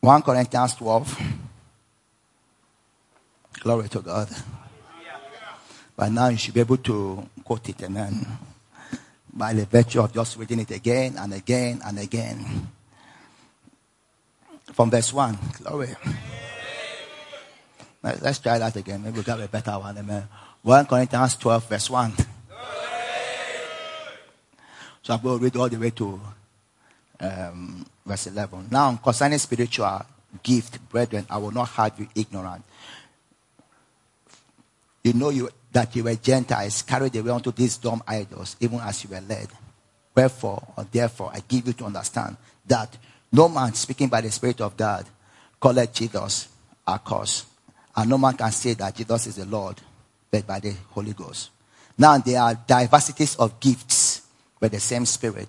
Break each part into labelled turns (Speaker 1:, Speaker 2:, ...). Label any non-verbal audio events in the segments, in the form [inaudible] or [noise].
Speaker 1: 1 Corinthians 12. Glory to God. By now you should be able to quote it, amen. By the virtue of just reading it again and again and again. From verse 1. Glory. Let's try that again. Maybe we'll get a better one. Amen. 1 Corinthians 12, verse 1. So I'm going to read all the way to um, verse 11. Now, concerning spiritual gift, brethren, I will not have you ignorant. You know you, that you were Gentiles, carried away unto these dumb idols, even as you were led. Wherefore, or therefore, I give you to understand that no man speaking by the Spirit of God calleth Jesus accursed. And no man can say that Jesus is the Lord, but by the Holy Ghost. Now, there are diversities of gifts by the same Spirit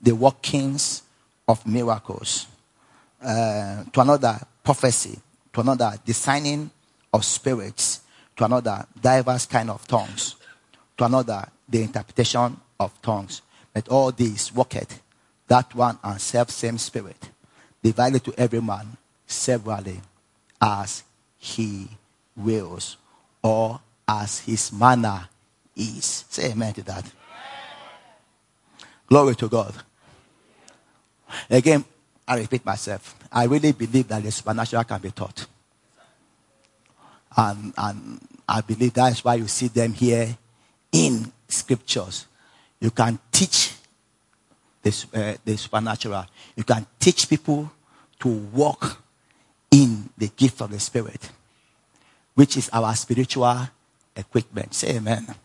Speaker 1: the workings of miracles, uh, to another prophecy, to another discerning of spirits, to another diverse kind of tongues, to another the interpretation of tongues. But all these worketh that one and self same spirit, divided to every man severally as he wills or as his manner is. Say amen to that. Glory to God. Again, I repeat myself. I really believe that the supernatural can be taught. And, and I believe that's why you see them here in scriptures. You can teach the, uh, the supernatural. You can teach people to walk in the gift of the Spirit, which is our spiritual equipment. Say amen. amen.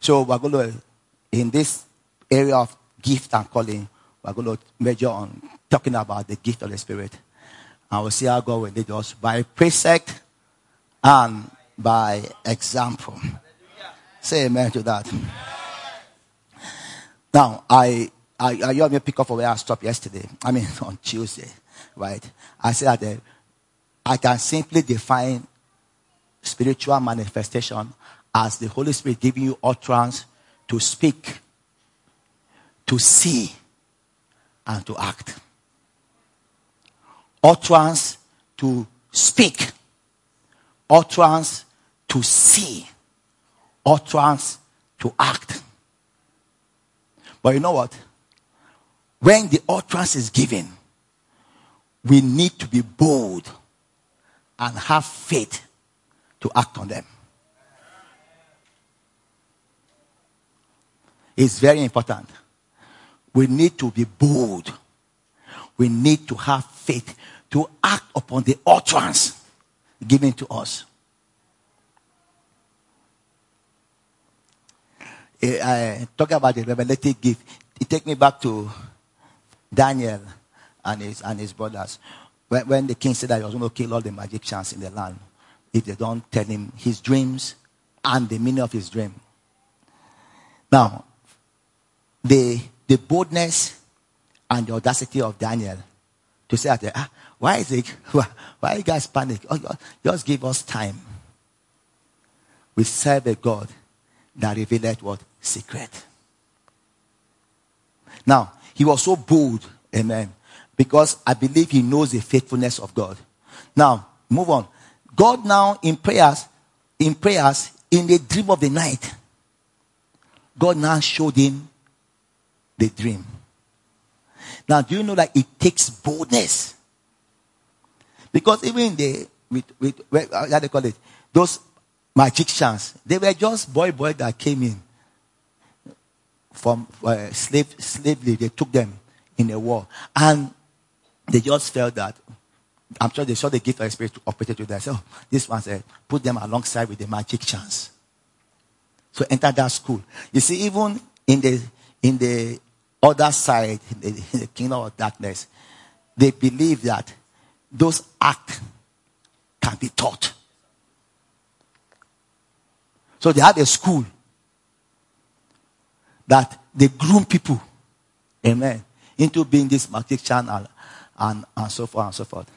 Speaker 1: So we're going to, in this area of gift and calling, we're going to major on talking about the gift of the Spirit. And we'll see how God will lead us by precept and by example. Say amen to that. Now, I, I, I you have me pick up where I stopped yesterday. I mean, [laughs] on Tuesday, right? I said that I can simply define spiritual manifestation as the Holy Spirit giving you utterance to speak to see and to act. Utterance to speak. Utterance to see. Utterance to act. But you know what? When the utterance is given, we need to be bold and have faith to act on them. It's very important. We need to be bold. We need to have faith to act upon the utterance given to us. Eh, I talk about the revelative gift. It take me back to Daniel and his and his brothers. When, when the king said that he was going to kill all the magicians in the land if they don't tell him his dreams and the meaning of his dream. Now, the the boldness and the audacity of Daniel to say ah, why is it, [laughs] why you guys panic? Oh, just give us time. We serve a God that revealed what? Secret. Now, he was so bold, amen, because I believe he knows the faithfulness of God. Now, move on. God now in prayers, in prayers, in the dream of the night, God now showed him the dream. Now, do you know that it takes boldness? Because even the, with, with, how do they call it? Those magicians, they were just boy, boy that came in from uh, slave, slavery. They took them in a war. And they just felt that, I'm sure they saw the gift of spirit operated to them. So this one said, put them alongside with the magicians. So enter that school. You see, even in the, in the other side, in the, kingdom of darkness, they believe that those acts can be taught. So they have a school that they groom people, amen, into being this magician and, and, and so forth and so forth.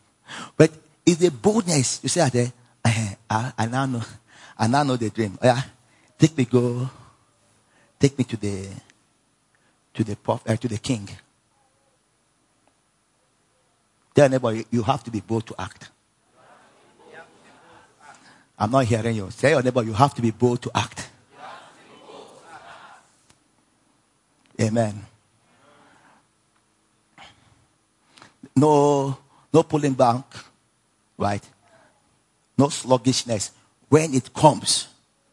Speaker 1: But it's the boldness. You there? Eh, I, I now know. I now know the dream. Oh, yeah, take me go. Take me to the to the uh, to the king. Tell anybody you have to be bold to act. I'm not hearing you. Say your neighbor, you have to be bold to act. Amen. No, no pulling back, right? No sluggishness when it comes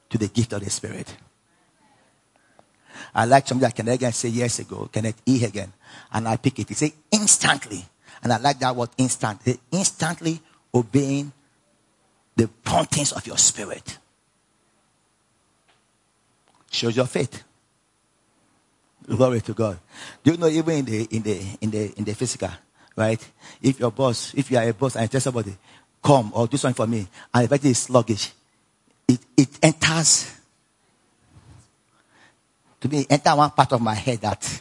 Speaker 1: to the gift of the Spirit. I like something that Kenneth Hagin say years ago, Kenneth E. Hagin, and I pick it. He say instantly, and I like that word instant. Instantly obeying the promptings of your spirit. Shows your faith. Glory to God. Do you know even in the in the in the in the physical, right? If your boss, if you are a boss and you tell somebody, come or do something for me, and the person is sluggish, it, it enters to me enter one part of my head that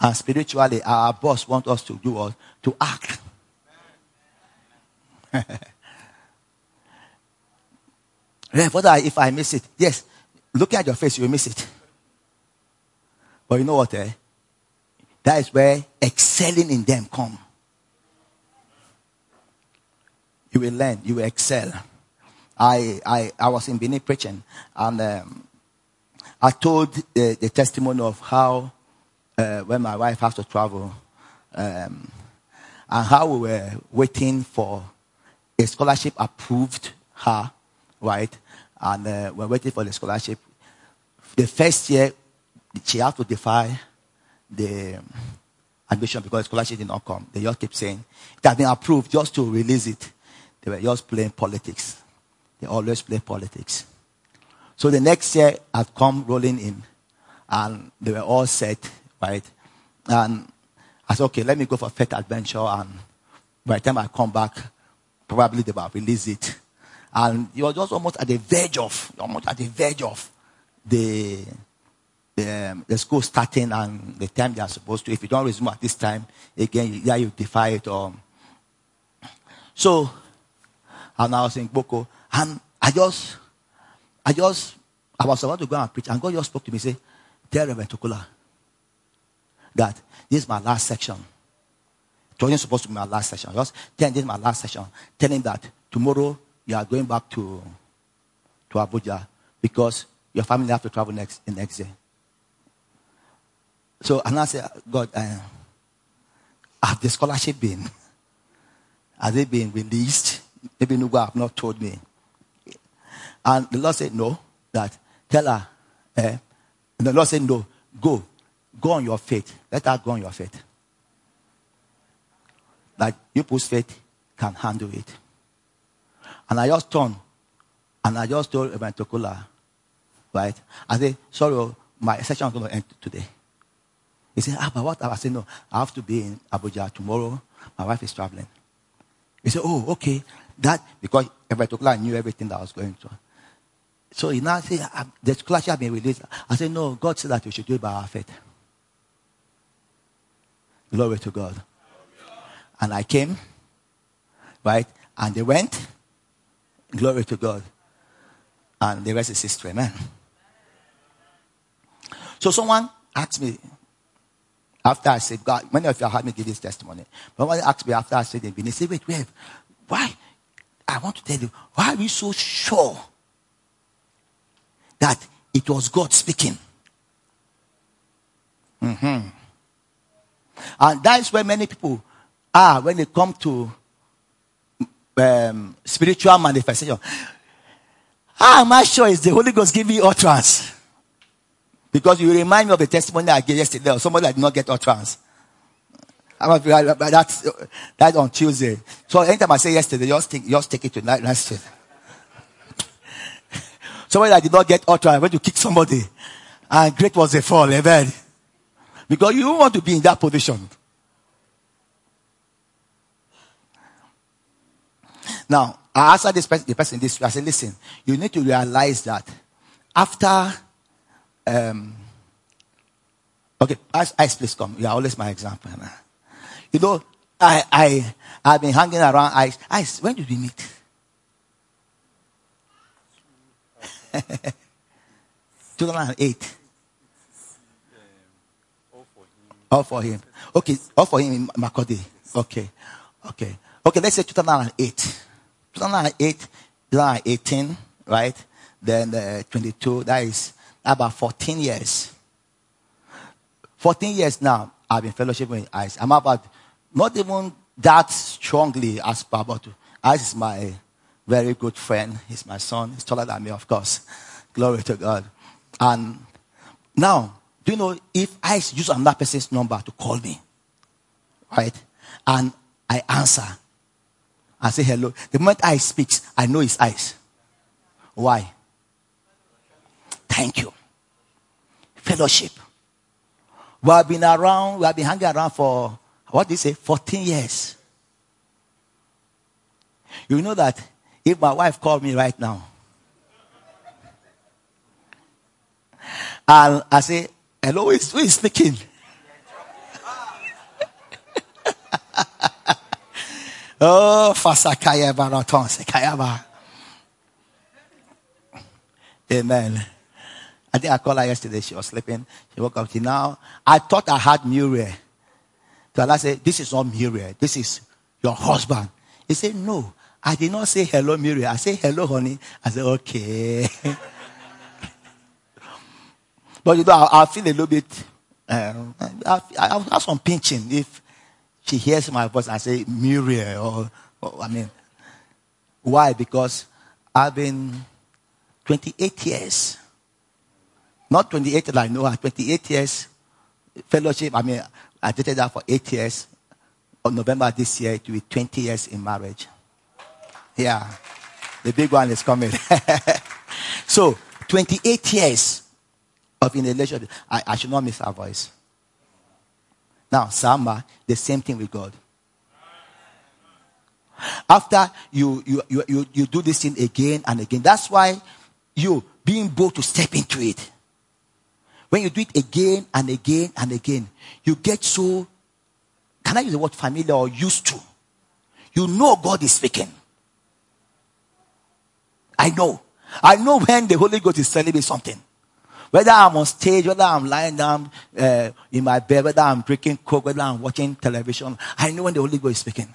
Speaker 1: and spiritually our boss wants us to do what? To act. [laughs] Father, if I miss it, yes, look at your face, you miss it. But you know what? Eh? That is where excelling in them come. You will learn, you will excel. I, I, I was in Benin preaching, and um, I told the, the, testimony of how uh, when my wife has to travel, um, and how we were waiting for a scholarship approved her, right? And uh, we're waiting for the scholarship. The first year, she had to defy the admission because the scholarship did not come. They just keep saying it has been approved just to release it. They were just playing politics. They always play politics. So the next year had come rolling in and they were all set, right? And I said, okay, let me go for a Faith Adventure and by the time I come back, probably they will release it. And you was just almost at the verge of, almost at the verge of the, the, um, the school starting and the time they are supposed to. If you don't resume at this time, again, yeah, you defy it or. So, and I was in Boko, and I just, I just, I was about to go and preach, and God just spoke to me, say, tell Reverend Tukula that this is my last section. It wasn't supposed to be my last session. Just tell him this is my last session. Tell him that tomorrow you are going back to, to Abuja because your family have to travel next in the next day. So and I said, God, uh, have the scholarship been? Has it been released? Maybe Nuga have not told me. And the Lord said, No, that tell her. Eh? And the Lord said, No, go. Go on your faith. Let her go on your faith. That you put faith can handle it. And I just turned and I just told Evan Tokola, right? I said, sorry, oh, my session is going to end today. He said, ah, but what? I said, no, I have to be in Abuja tomorrow. My wife is traveling. He said, oh, okay. That, because Evan Tokola knew everything that I was going through. So he now said, the scholarship has been released. I said, no, God said that we should do it by our faith. Glory to God. And I came, right? And they went. Glory to God. And the rest is history, man. So someone asked me after I said, God, many of you have heard me give this testimony. But asked me after I said, they said, wait, wait, why? I want to tell you, why are you so sure that it was God speaking? Mm-hmm. And that's where many people are when they come to um, spiritual manifestation. How am I sure it's the Holy Ghost giving utterance? Because you remind me of the testimony I gave yesterday of somebody that did not get utterance. That's, that's on Tuesday. So anytime I say yesterday, just, think, just take it to next week. Somebody that did not get utterance, went to kick somebody. And great was the fall. Amen. Because you don't want to be in that position. Now, I asked this person, the person this, I said, listen, you need to realize that after, um, okay, ice, ice, please come. You are always my example. You know, I, I, I've been hanging around ice. Ice, when did we meet? [laughs] 2008. All for him. Okay, all for him in Makurdi. Okay, okay, okay. Let's say 2008. 2008, 2018, right? Then uh, 22. That is about 14 years. 14 years now. I've been fellowship with Ice. I'm about not even that strongly as Papa. Ice is my very good friend. He's my son. He's taller than me, of course. Glory to God. And now, do you know if I use another person's number to call me, right? And I answer, I say hello. The moment I speak, I know his eyes. Why? Thank you. Fellowship. We have been around, we have been hanging around for, what do you say, 14 years. You know that if my wife called me right now, and I say, hello, who is, who is speaking? [laughs] oh, Fasakaya Baraton, Sekayaba. Amen. I think I called her yesterday. She was sleeping. She woke up. Now, I thought I had Muriel. So Allah said, This is not Muriel. This is your husband. He said, No. I did not say hello, Miriam. I say hello, honey. I said, okay. [laughs] but you know, I, I, feel a little bit, um, I, I, have some pinching if she hears my voice I say Miriam or, or, I mean, why? Because I've been 28 years. Not 28 that I know, 28 years fellowship. I mean, I dated that for eight years. On November this year, it will be 20 years in marriage. Yeah. The big one is coming. [laughs] so, 28 years of in relationship. I, I should not miss our voice. Now, Samba, the same thing with God. After you, you, you, you, you do this thing again and again. That's why you being bold to step into it. When you do it again and again and again, you get so, can I use the word familiar or used to? You know God is speaking. I know. I know when the Holy Ghost is telling me something. Whether I'm on stage, whether I'm lying down uh, in my bed, whether I'm drinking coke, whether I'm watching television, I know when the Holy Ghost is speaking.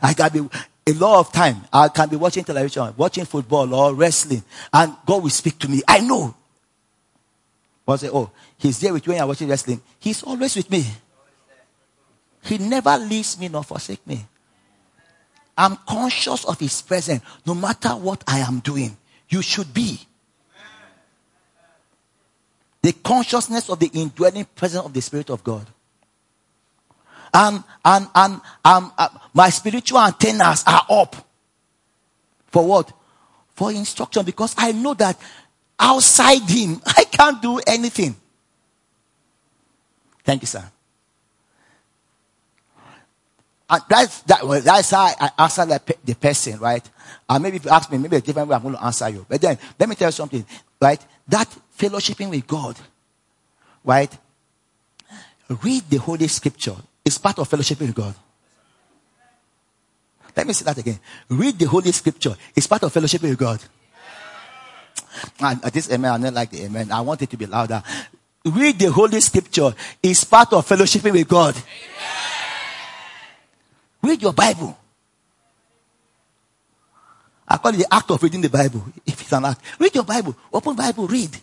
Speaker 1: I can be a lot of time. I can be watching television, watching football or wrestling, and God will speak to me. I know. One say, "Oh, He's there with you when you're watching wrestling. He's always with me. He never leaves me nor forsake me." I'm conscious of His presence no matter what I am doing. You should be. The consciousness of the indwelling presence of the Spirit of God. And, and, and, um, uh, my spiritual antennas are up. For what? For instruction because I know that outside Him, [laughs] I can't do anything. Thank you, sir. And that's, that, that's how I answer the, the person, right? And maybe if you ask me, maybe a different way I'm going to answer you. But then, let me tell you something, right? That fellowshipping with God, right? Read the Holy Scripture. It's part of fellowshipping with God. Let me say that again. Read the Holy Scripture. It's part of fellowshipping with God. And uh, this amen, I don't like the amen. I want it to be louder. Read the Holy Scripture. It's part of fellowshipping with God. Amen. Read your Bible. I call it the act of reading the Bible. If it's an act, read your Bible. Open Bible, read.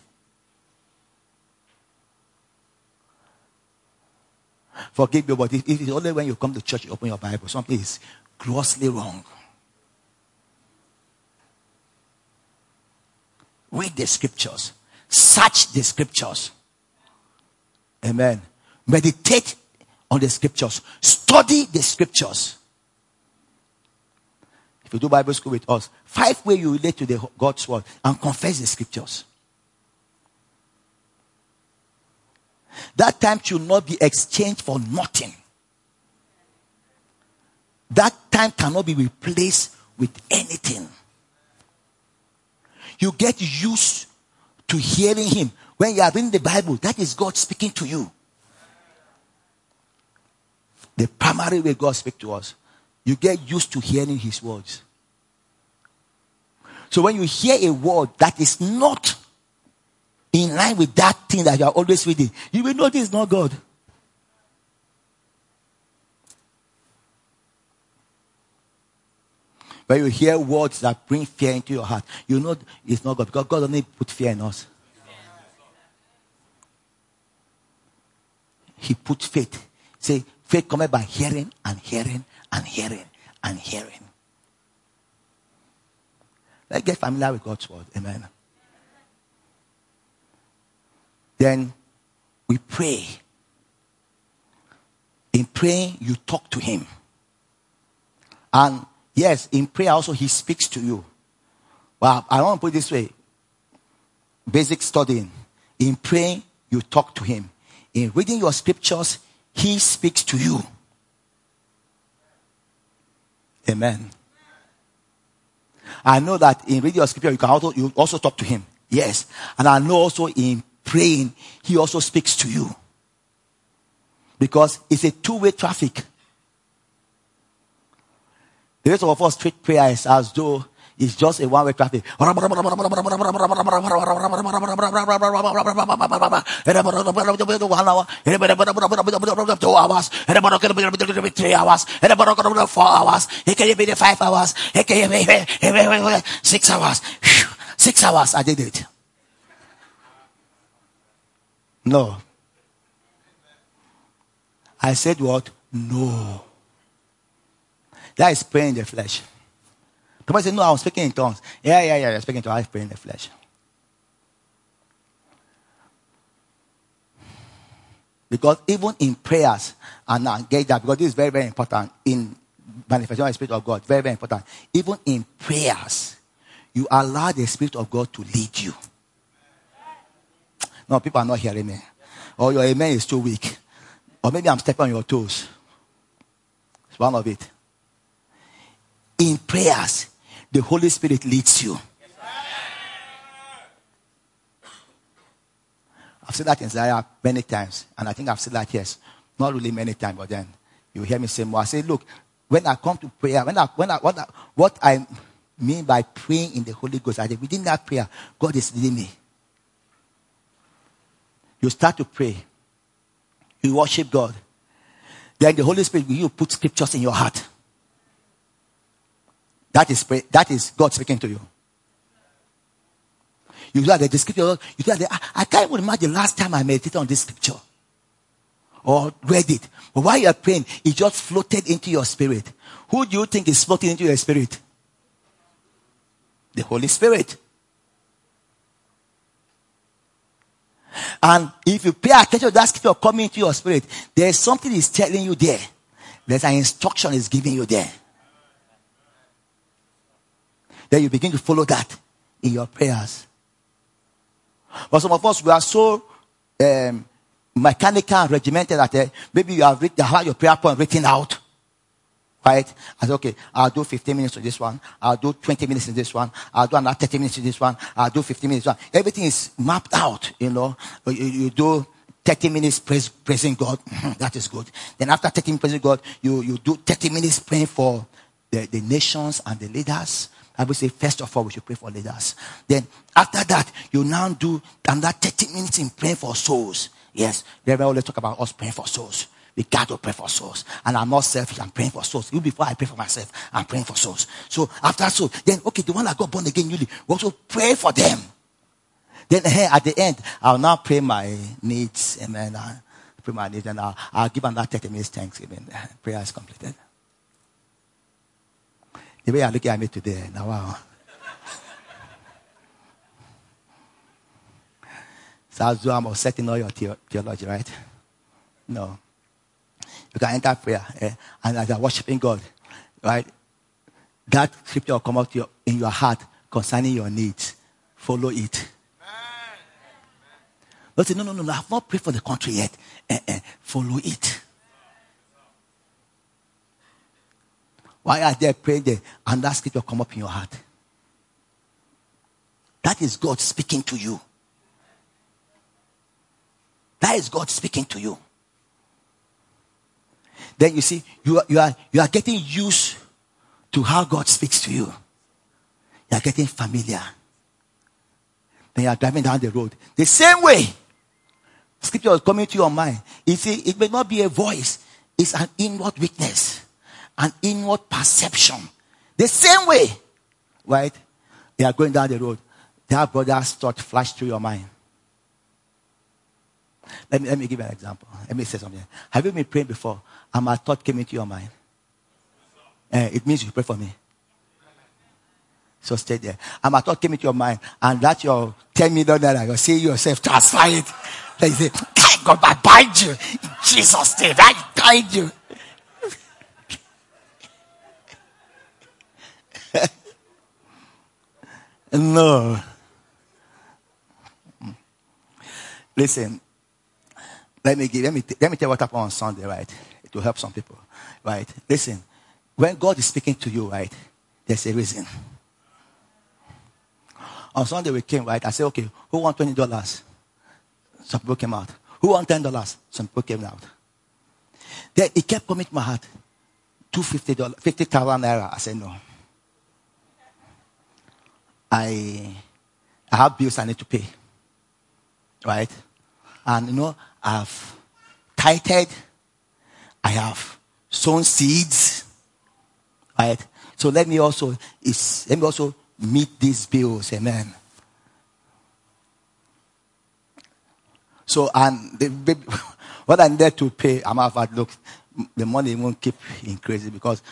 Speaker 1: Forgive me, but it's only when you come to church you open your Bible, something is grossly wrong. Read the scriptures. Search the scriptures. Amen. Meditate on the scriptures. Study the scriptures. If you do Bible school with us, five ways you relate to the God's word and confess the scriptures. That time should not be exchanged for nothing. That time cannot be replaced with anything. You get used to hearing Him. When you are reading the Bible, that is God speaking to you. The primary way God speaks to us, you get used to hearing His words. So when you hear a word that is not in line with that thing that you are always reading, you will know this is not God. When you hear words that bring fear into your heart, you know it's not God because God doesn't put fear in us. He put faith. Say, faith comes by hearing and hearing and hearing and hearing. Let's get familiar with God's word. Amen. Then we pray. In praying, you talk to Him. And yes, in prayer also, He speaks to you. But I want to put it this way basic studying. In praying, you talk to Him. In reading your scriptures, He speaks to you. Amen. I know that in reading your scripture, you can also, you also talk to him. Yes. And I know also in praying, he also speaks to you. Because it's a two-way traffic. The rest of us treat prayer as though it's just a one-way traffic. One hour, two hours, three hours, four hours, it can be five hours, it can be six hours. Six hours, I did it. No. I said what? No. That is praying in the flesh. Somebody said, No, I'm speaking in tongues. Yeah, yeah, yeah, you're speaking in tongues. I pray in the flesh. Because even in prayers, and now get that because this is very, very important in manifestation of the Spirit of God. Very, very important. Even in prayers, you allow the Spirit of God to lead you. No, people are not hearing me. Or your amen is too weak. Or maybe I'm stepping on your toes. It's one of it. In prayers, the Holy Spirit leads you. I've said that in Isaiah many times, and I think I've said that yes, not really many times, but then you hear me say more. I say, look, when I come to prayer, when I, when I, what, I, what I mean by praying in the Holy Ghost, I say within that prayer, God is leading me. You start to pray, you worship God, then the Holy Spirit will you put scriptures in your heart. That is, that is God speaking to you. You look at the scripture, you look at I, I can't even imagine the last time I meditated on this scripture or read it. But while you are praying, it just floated into your spirit. Who do you think is floating into your spirit? The Holy Spirit. And if you pay attention to that scripture coming into your spirit, there's something is telling you there. There's an instruction is giving you there. Then you begin to follow that in your prayers. But some of us, we are so um, mechanical and regimented that uh, maybe you have, written, have your prayer point written out. Right? I said, okay, I'll do 15 minutes to this one. I'll do 20 minutes in this one. I'll do another 30 minutes to this one. I'll do 15 minutes. One. Everything is mapped out, you know. You, you do 30 minutes praise, praising God. [laughs] that is good. Then after 30 minutes praising God, you, you do 30 minutes praying for the, the nations and the leaders. I will say, first of all, we should pray for leaders. Then after that, you now do another 30 minutes in praying for souls. Yes, we always talk about us praying for souls. We got to pray for souls. And I'm not selfish, I'm praying for souls. Even before I pray for myself, I'm praying for souls. So after so, then okay, the one that got born again newly, we also pray for them. Then hey, at the end, I'll now pray my needs. Amen. I'll pray my needs and I'll, I'll give another 30 minutes thanksgiving. Eh, prayer is completed. The way I look at me today, now wow. so I'm setting all your theology, right? No. You can enter prayer eh? and as you're worshiping God, right? That scripture will come out your, in your heart concerning your needs. Follow it. Lord said, No, no, no, no, I have not prayed for the country yet. Eh, eh, follow it. Why are they praying there? And that scripture come up in your heart. That is God speaking to you. That is God speaking to you. Then you see, you are, you are, you are getting used to how God speaks to you. You are getting familiar. Then you are driving down the road. The same way, scripture is coming to your mind. You see, it may not be a voice, it's an inward witness, an inward perception. The same way, right? You are going down the road. That brother's thought flashed through your mind. Let me, let me give you an example. Let me say something. Have you been praying before and my thought came into your mind? Uh, it means you pray for me. So stay there. And my thought came into your mind, and that your 10 million naira, you see yourself transfer it. Then you say, God, I bind you. In Jesus' name, I bind you. No. Listen, let me give, let me, let me tell you what happened on Sunday, right? It will help some people, right? Listen, when God is speaking to you, right, there's a reason. On Sunday we came, right? I said, okay, who want twenty dollars? Some people came out. Who want ten dollars? Some people came out. Then it kept coming to my heart. Two fifty dollars, fifty thousand naira. I said no. I I have bills I need to pay. Right? And you know, I've tithed, I have sown seeds, right? So let me also let me also meet these bills, amen. So and the, [laughs] what I need to pay, I'm have look, the money won't keep increasing because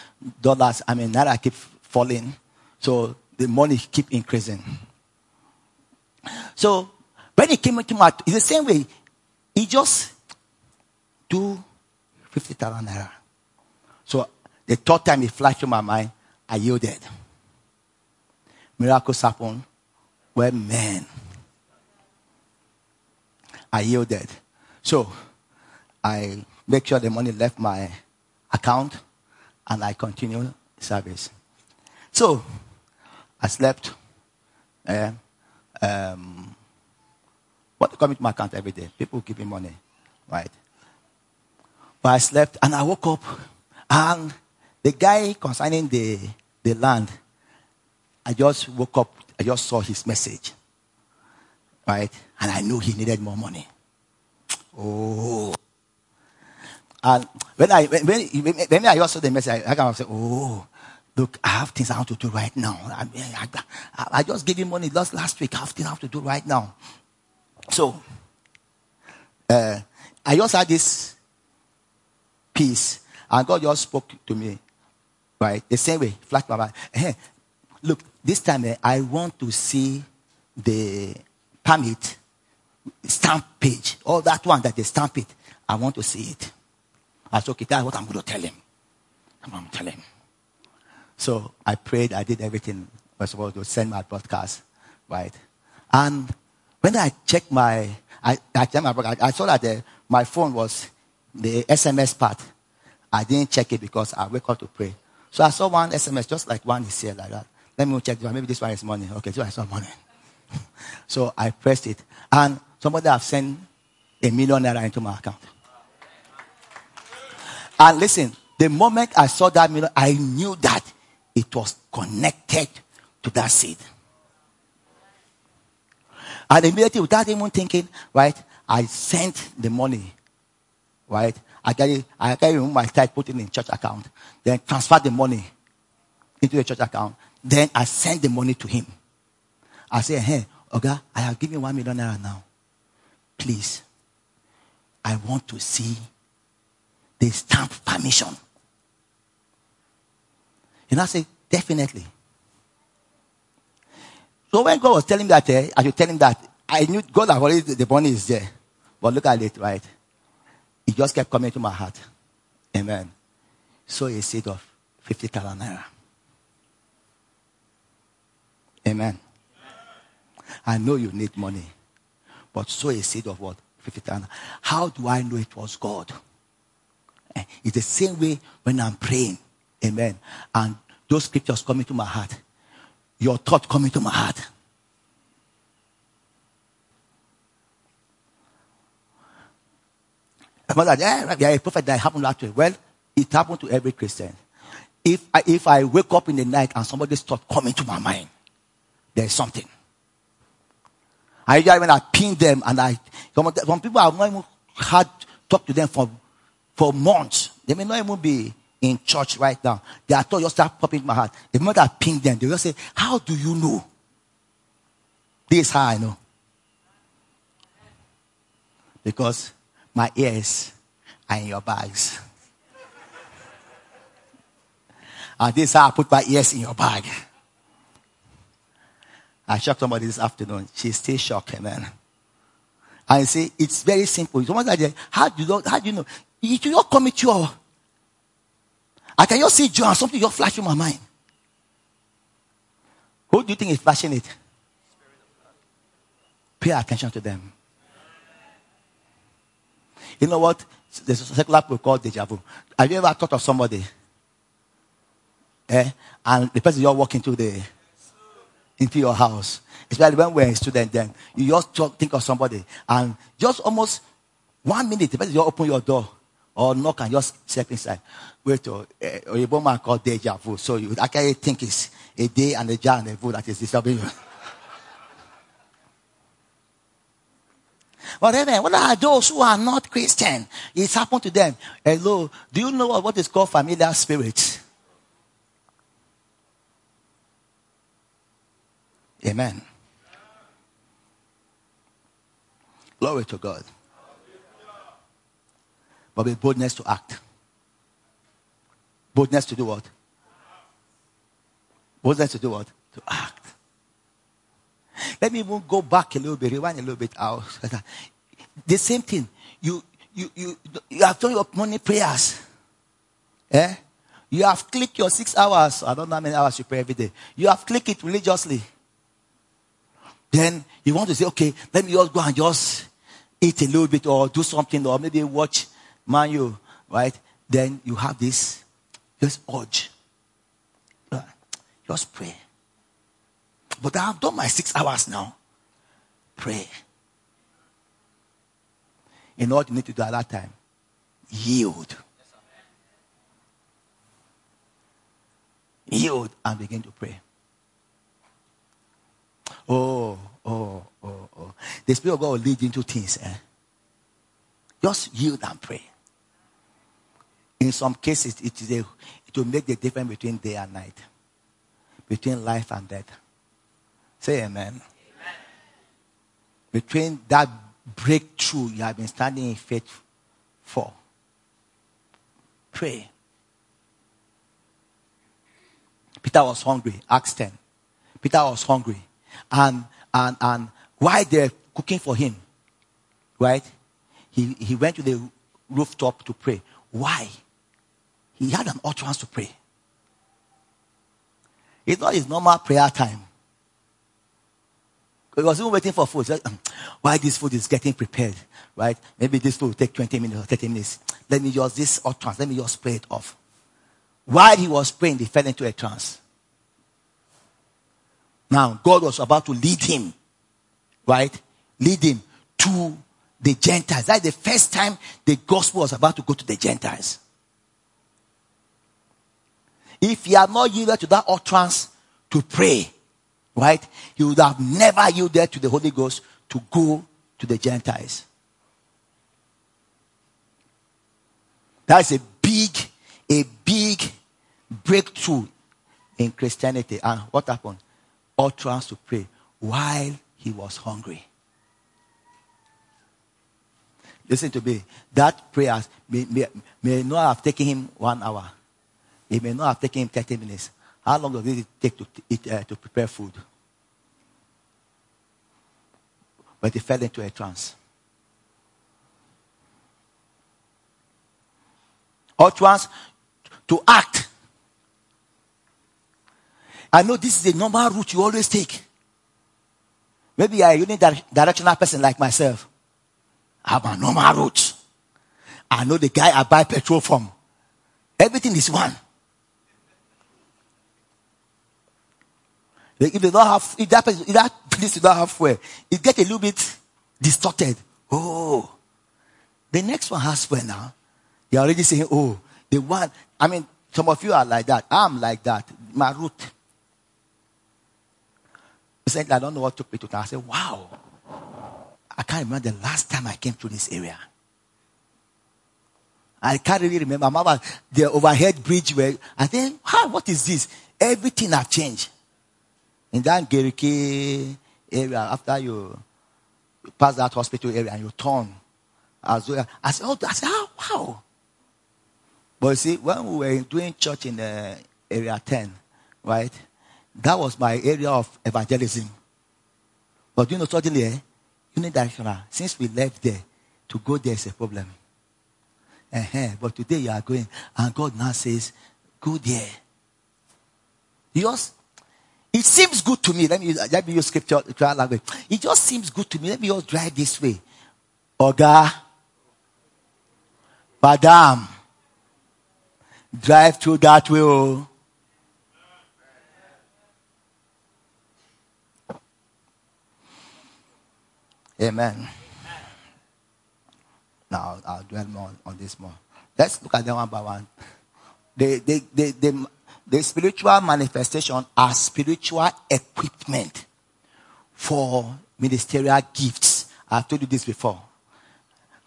Speaker 1: dollars, I mean, naira keep falling, so the money keep increasing. So when it came into my, it's the same way. He just do 50,000 naira. So the third time it flashed through my mind, I yielded. Miracles happen when men. I yielded. So I make sure the money left my account and I continue service. So I slept. Uh, um, what coming to my account every day? People give me money, right? But I slept and I woke up and the guy concerning the, the land, I just woke up, I just saw his message. Right? And I knew he needed more money. Oh. And when I when, when, when I just saw the message, I, I kind of said, Oh, look, I have things I have to do right now. I, I, I just gave him money last, last week. I have things I have to do right now. So, uh, I just had this peace, and God just spoke to me, right? The same way, flash my mind. Hey, look, this time eh, I want to see the permit stamp page, all that one that they stamp it. I want to see it. I said, okay, that's what I'm going to tell him. I'm going to tell him. So I prayed, I did everything I was supposed to send my broadcast, right? And when I checked my, I, I, checked my, I saw that the, my phone was the SMS part. I didn't check it because I wake up to pray. So I saw one SMS, just like one is here like that. Let me check. Maybe this one is money. Okay, so I saw money. so I pressed it. And somebody have sent a million naira into my account. And listen, the moment I saw that million, I knew that it was connected to that seed. And immediately, without even thinking, right, I sent the money, right? I carry, I carry my tithe, put it in church account, then transfer the money into the church account. Then I send the money to him. I say, hey, Oga, I have given one million naira now. Please, I want to see the stamp permission. And I say, definitely. So when God was telling me that, eh, I should tell him that I knew God had already, the money is there. But look at it, right? It just kept coming to my heart. Amen. So a seed of 50,000 naira. Amen. I know you need money. but so a seed of what? 50,000. How do I know it was God? Eh, it's the same way when I'm praying. Amen. And those scriptures come into my heart. Your thought come into my heart. Mother, yeah, yeah, a prophet that happened last week. Well, it happened to every Christian. If I, if I wake up in the night and somebody's thought come into my mind, there's something. I usually when I pin them and I, some people I've not even had talk to them for, for months. They may not even be in church right now. They are thought just start popping in my heart. The moment I ping them, they will say, how do you know? This is how I know. Because my ears are in your bags. and this is how I put my ears in your bag. I shocked somebody this afternoon. She's still shocked, man. And I say, it's very simple. How do you know? How do you know? You do not commit your. I can just see John, something just flash in my mind. Who do you think is flashing it? Pay attention to them. You know what? There's a secular people called deja vu. Have you ever thought of somebody? Eh? And the person you're walking to the into your house. Especially when we're a student then. You just talk, think of somebody and just almost one minute, the person you open your door or knock and just step inside. Wait uh, a man called deja vu. So you actually think it's a day and a jar and a vu that is disturbing you. [laughs] Amen. What are those who are not Christian? It's happened to them. Hello. Do you know what is called familiar spirits? Amen. Glory to God. But with boldness to act. Boldness to do what? Boldness to do what? To act. Let me even go back a little bit, rewind a little bit out. [laughs] The same thing. You you you you have done your morning prayers. Eh? You have clicked your six hours. I don't know how many hours you pray every day. You have clicked it religiously. Then you want to say, okay, let me just go and just eat a little bit or do something or maybe watch Manu, right? Then you have this, just urge. Just pray. But I have done my six hours now. Pray. You know what you need to do at that time? Yield. Yield and begin to pray. Oh, oh, oh, oh. The Spirit of God will lead you into things. Eh? Just yield and pray. In some cases, it, is a, it will make the difference between day and night, between life and death. Say amen. amen. Between that breakthrough you have been standing in faith for, pray. Peter was hungry. Acts 10. Peter was hungry and, and, and while they're cooking for him, right? He, he went to the rooftop to pray. Why? He had an utterance to pray. It's not his normal prayer time. He was even waiting for food. Um, Why this food is getting prepared, right? Maybe this food will take 20 minutes or 30 minutes. Let me just, this utterance, let me just pray it off. While he was praying, he fell into a trance. Now, God was about to lead him, right? Lead him to the Gentiles. That's the first time the gospel was about to go to the Gentiles. If he had not yielded to that utterance to pray, right, he would have never yielded to the Holy Ghost to go to the Gentiles. That's a big, a big breakthrough in Christianity. And what happened? utterance to pray while he was hungry. Listen to me. That prayer may, may, may not have taken him one hour. It may not have taken him 30 minutes. How long does it take to, eat, uh, to prepare food? But he fell into a trance. Utterance to act I know this is the normal route you always take. Maybe you are a unidirectional person like myself. I have a normal route. I know the guy I buy petrol from. Everything is one. If they don't have, if that, if that place don't have fuel, it gets a little bit distorted. Oh, the next one has fuel now. You're already saying, oh, the one. I mean, some of you are like that. I'm like that. My route. He said, I don't know what took me to town. I said, wow. I can't remember the last time I came to this area. I can't really remember. I the overhead bridge where I think, how, what is this? Everything have changed. In that Garki area, after you, pass that hospital area and you turn, as well, I said, oh, I said, oh, wow. But you see, when we were doing church in uh, area 10, right, that was my area of evangelism. But you know, suddenly, eh, unidirectional, since we left there, to go there is a problem. Uh-huh. But today you are going, and God now says, go there. Yours, it seems good to me. Let me let me use scripture, language. It just seems good to me. Let me just drive this way. Oga, Madam, drive through that way. Oh. Amen. Now I'll dwell more on this more. Let's look at them one by one. The, the, the, the, the spiritual manifestation are spiritual equipment for ministerial gifts. I've told you this before.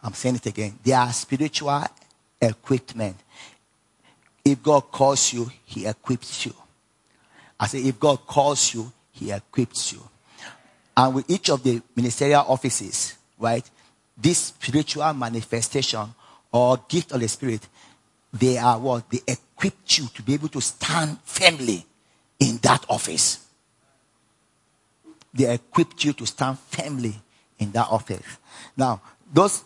Speaker 1: I'm saying it again. They are spiritual equipment. If God calls you, He equips you. I say, if God calls you, He equips you. And with each of the ministerial offices, right, this spiritual manifestation or gift of the Spirit, they are what? They equip you to be able to stand firmly in that office. They equipped you to stand firmly in that office. Now, those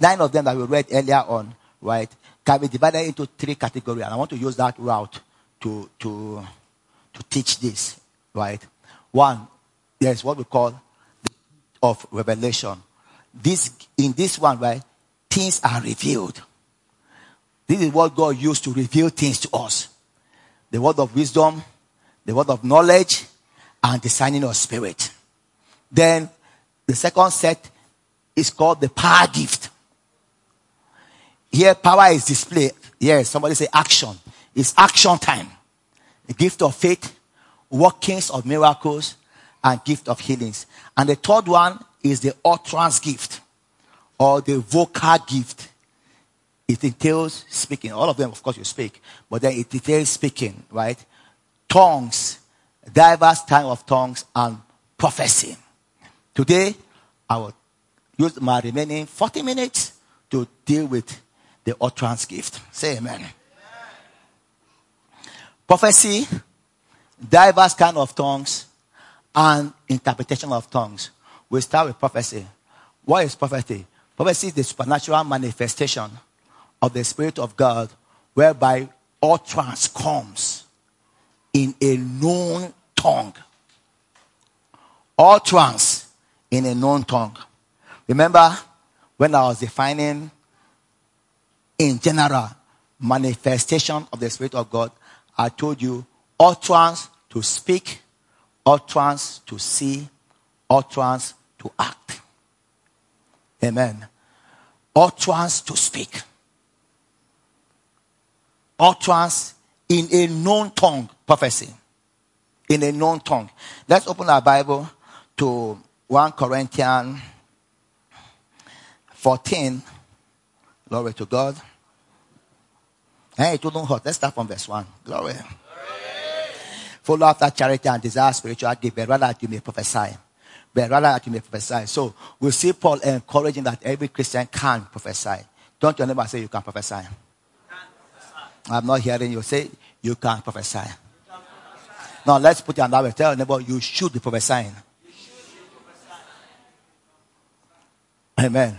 Speaker 1: nine of them that we read earlier on, right, can be divided into three categories. And I want to use that route to, to, to teach this, right? One, there's what we call the of revelation. This in this one, right? Things are revealed. This is what God used to reveal things to us. The word of wisdom, the word of knowledge, and the discerning of spirit. Then the second set is called the power gift. Here power is displayed. Yes, somebody say action. It's action time. The gift of faith, workings of miracles, and gift of healings. And the third one is the utterance gift or the vocal gift. It entails speaking. All of them, of course, you speak, but then it entails speaking, right? Tongues, diverse type of tongues, and prophecy. Today, I will use my remaining 40 minutes to deal with the utterance gift. Say amen. amen. Prophecy, diverse kind of tongues, and interpretation of tongues. We start with prophecy. What is prophecy? Prophecy is the supernatural manifestation of the Spirit of God whereby utterance comes in a known tongue. Utterance in a known tongue. Remember when I was defining in general manifestation of the Spirit of God, I told you utterance to speak, utterance to see, utterance to act. Amen. Utterance to speak. Utterance in a known tongue, prophecy. In a known tongue. Let's open our Bible to 1 Corinthians 14. Glory to God. Hey, it don't hurt. Let's start from verse 1. Glory. Follow after charity and desire spiritual gift, but rather that you may prophesy. But rather that you may prophesy. So we see Paul encouraging that every Christian can prophesy. Don't you neighbor say you can prophesy. I'm not hearing you say you can prophesy. You can prophesy. Now let's put it another way. Tell your neighbor you should be prophesying. Amen.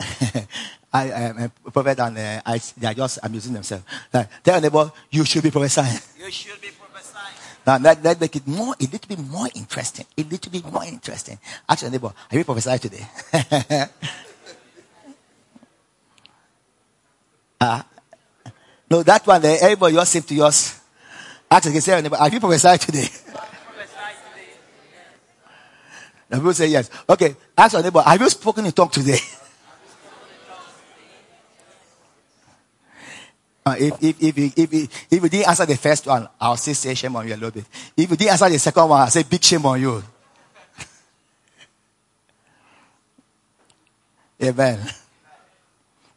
Speaker 1: [laughs] I am a prophet and uh, I, they are just amusing themselves. Like, tell your neighbor, you should be prophesying.
Speaker 2: You should be prophesying.
Speaker 1: Now let, let make it more, a little bit more interesting. A little bit more interesting. Ask your neighbor, have you prophesied today? uh, [laughs] no, that one there, everybody yours same to yours. Ask again, say have you prophesied today? [laughs] The people say yes. Okay, ask your neighbor, have you spoken in tongue today? [laughs] Uh, if, if, if, if, if, if you didn't answer the first one, I'll say, say shame on you a little bit. If you didn't answer the second one, I'll say big shame on you. [laughs] Amen.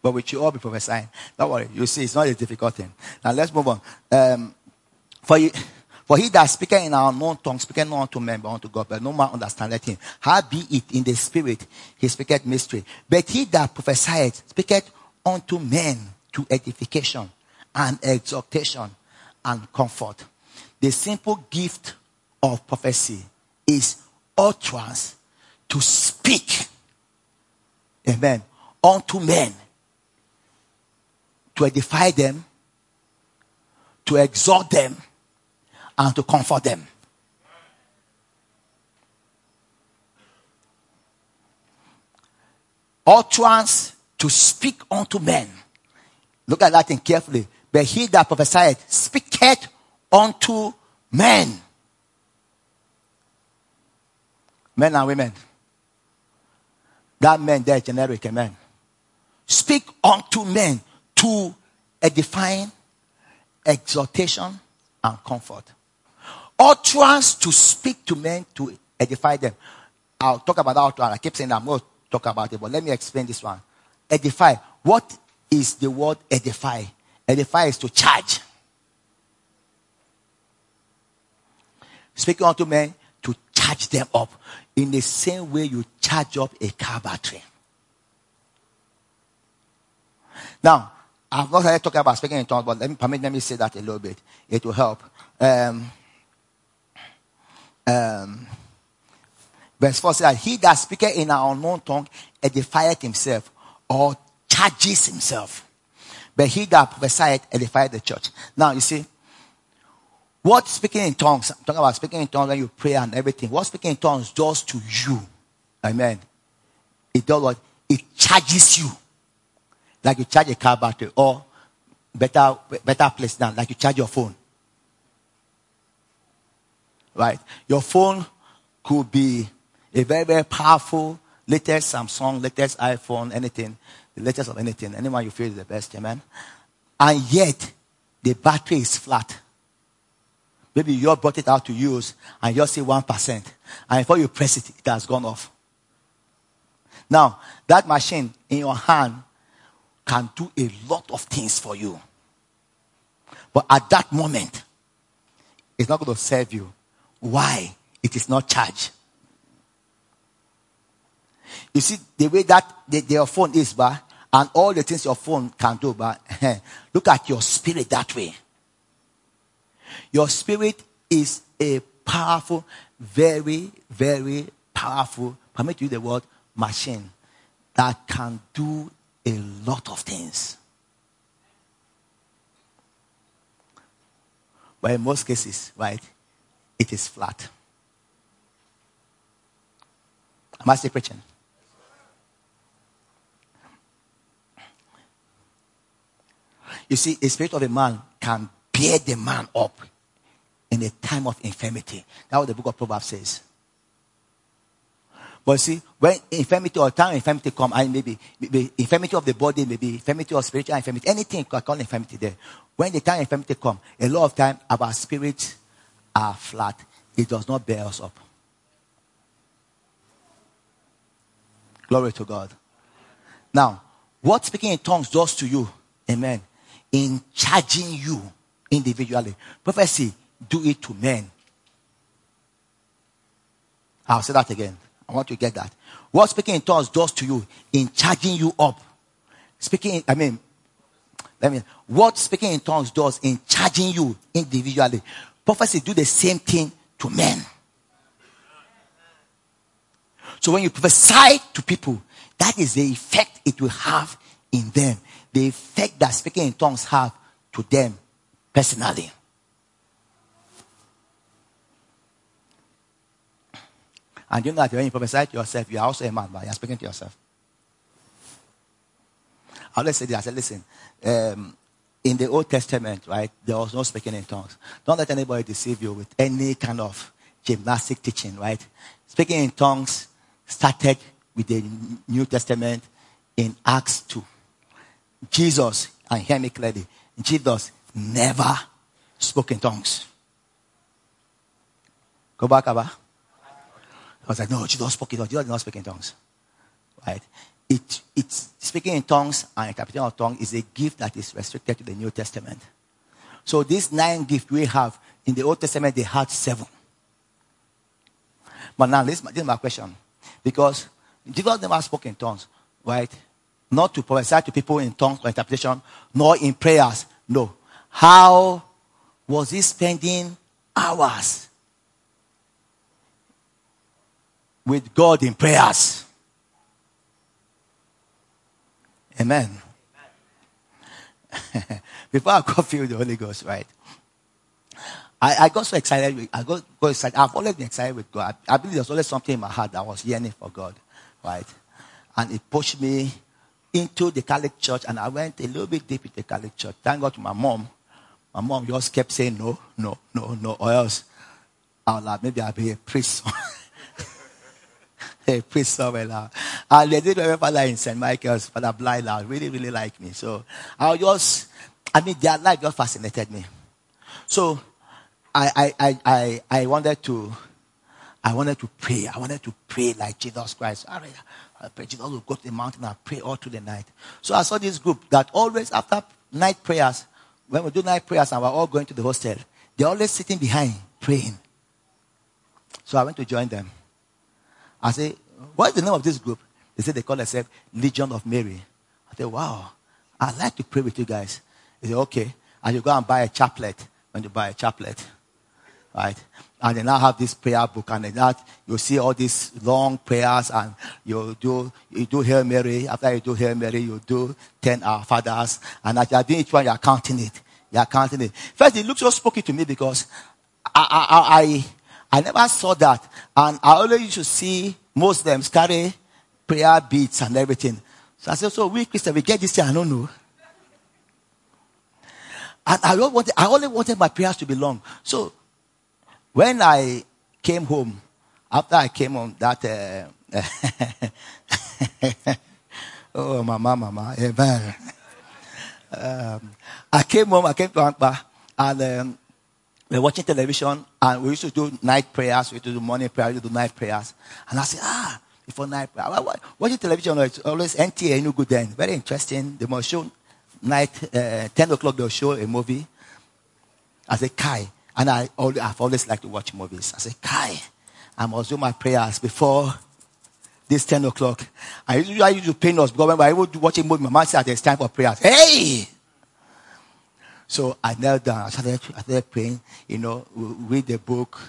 Speaker 1: But we should all be prophesying. Don't worry. You see, it's not a difficult thing. Now let's move on. Um, for, you, for he that speaketh in our known tongue, speaketh not unto men, but unto God. But no man understandeth him. How be it in the spirit, he speaketh mystery. But he that prophesieth, speaketh unto men to edification and exhortation and comfort. The simple gift of prophecy is utterance to speak. Amen. Unto men. To edify them, to exhort them, and to comfort them. Utterance to speak unto men. Look at that thing carefully. But he that prophesied speaketh unto men. Men and women. That men there generic amen. Speak unto men to edifying, exhortation, and comfort. Utterance to speak to men to edify them. I'll talk about that. I keep saying I'm going to talk about it, but let me explain this one. Edify. What is the word edify? Edify is to charge. Speaking unto men to charge them up in the same way you charge up a car battery. Now, I've not started talking about speaking in tongues, but let me permit let me say that a little bit. It will help. Um, um, verse 4 says, He that speaketh in an unknown tongue edifieth himself or charges himself. But he that prophesied edified the church. Now you see, what speaking in tongues, I'm talking about speaking in tongues when you pray and everything. What speaking in tongues does to you, amen. It does what? It charges you. Like you charge a car battery or better, better place than like you charge your phone. Right? Your phone could be a very, very powerful latest Samsung, latest iPhone, anything the latest of anything. Anyone you feel is the best, amen. And yet, the battery is flat. Maybe you brought it out to use and you see 1%. And before you press it, it has gone off. Now, that machine in your hand can do a lot of things for you. But at that moment, it's not going to serve you. Why? It is not charged. You see, the way that the, their phone is, but and all the things your phone can do, but [laughs] look at your spirit that way. Your spirit is a powerful, very, very powerful, permit you the word machine that can do a lot of things. But in most cases, right, it is flat. Am I still preaching? You see, a spirit of a man can bear the man up in a time of infirmity. That's what the book of Proverbs says. But see, when infirmity or time infirmity come, and maybe, maybe infirmity of the body, maybe infirmity of spiritual infirmity, anything can call infirmity there. When the time infirmity come, a lot of time our spirits are flat. It does not bear us up. Glory to God. Now, what speaking in tongues does to you, amen, in charging you individually. Prophecy, do it to men. I'll say that again. I want you to get that. What speaking in tongues does to you in charging you up. Speaking, I mean, let me, what speaking in tongues does in charging you individually. Prophecy do the same thing to men. So when you prophesy to people, that is the effect it will have in them the effect that speaking in tongues have to them personally. And you know that when you prophesy to yourself, you are also a man, but you are speaking to yourself. I always say this. I said, listen, um, in the Old Testament, right, there was no speaking in tongues. Don't let anybody deceive you with any kind of gymnastic teaching, right? Speaking in tongues started with the New Testament in Acts 2. Jesus, and hear me clearly, Jesus never spoke in tongues. Go back, Abba. I was like, no, Jesus spoke in tongues. Did not speak in tongues. Right? It, it's speaking in tongues and interpreting of tongues is a gift that is restricted to the New Testament. So these nine gifts we have in the Old Testament, they had seven. But now, this, this is my question. Because Jesus never spoke in tongues, right? Not to prophesy to people in tongues or interpretation, nor in prayers. No. How was he spending hours with God in prayers? Amen. [laughs] Before I got filled the Holy Ghost, right? I, I got so excited. I got, got excited. I've always been excited with God. I, I believe there's always something in my heart that was yearning for God, right? And it pushed me into the Catholic Church, and I went a little bit deep into the Catholic Church. Thank God to my mom. My mom just kept saying no, no, no, no, or else I'll like, maybe I'll be a priest. [laughs] a priest somewhere now. And they did my father in St. Michael's, Father Blythe, really, really like me. So I just, I mean, their life just fascinated me. So I, I, I, I, wanted to, I wanted to pray. I wanted to pray like Jesus Christ. I, I pray Jesus would go to the mountain and pray all through the night. So I saw this group that always after night prayers, when we do night prayers and we're all going to the hostel, they're always sitting behind praying. So I went to join them. I said, what is the name of this group? They said they call themselves Legion of Mary. I said, wow, I'd like to pray with you guys. They said, okay. And you go and buy a chaplet when you buy a chaplet right? And they now have this prayer book, and that you see all these long prayers, and you do you do Hail Mary. After you do Hail Mary, you do ten Our Fathers, and as you are doing each one, you are counting it. You are counting it. First, it looks so spooky to me because I I I, I never saw that, and I always used to see Muslims carry prayer beads and everything. So I said, so we Christians, we get this here, I don't know. And I, I only wanted my prayers to be long. So when I came home, after I came home, that uh, [laughs] oh, mama, mama. Um, I came home, I came to Ankpa, and um, were watching television, and we used to do night prayers, we used to do morning prayers, we used to do night prayers. And I said, ah, before night prayer, watching television, it's always NTA, no good then. Very interesting. They must show night, uh, 10 o'clock, they'll show a movie. I said, Kai, and I always, I've always liked to watch movies. I say, Kai, I must do my prayers before this 10 o'clock. I usually I used to pain us because when I would watch a movie, my mom said, it's time for prayers. Hey! So I knelt down. I started, I started praying, you know, read the book.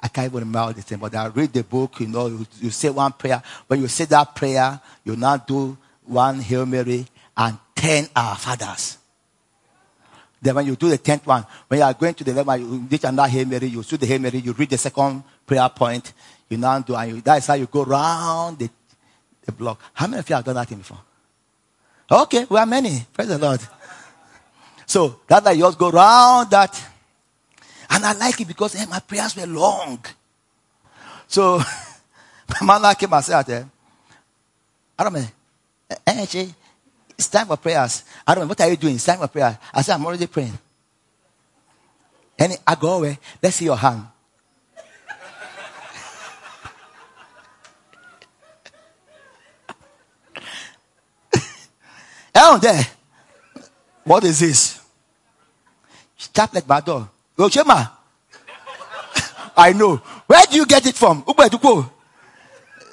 Speaker 1: I can't even remember the thing, but I read the book, you know, you, you say one prayer. When you say that prayer, you now do one Hail Mary and 10 Our Fathers. Then when you do the tenth one, when you are going to the level, you reach another Hail Mary, you do the Hail Mary, you read the second prayer point, you now do, and you, that's how you go around the, the block. How many of you have done that thing before? Okay, we are many. Praise the Lord. So that I just go around that. And I like it because hey, my prayers were long. So [laughs] my mother came and said, eh, I don't know, eh, eh, it's time for prayers. I don't know. What are you doing? It's time for prayer. I said, I'm already praying. And I go away. Let's see your hand. [laughs] Down there. What is this? Tap like my door. Chema. [laughs] I know. Where do you get it from?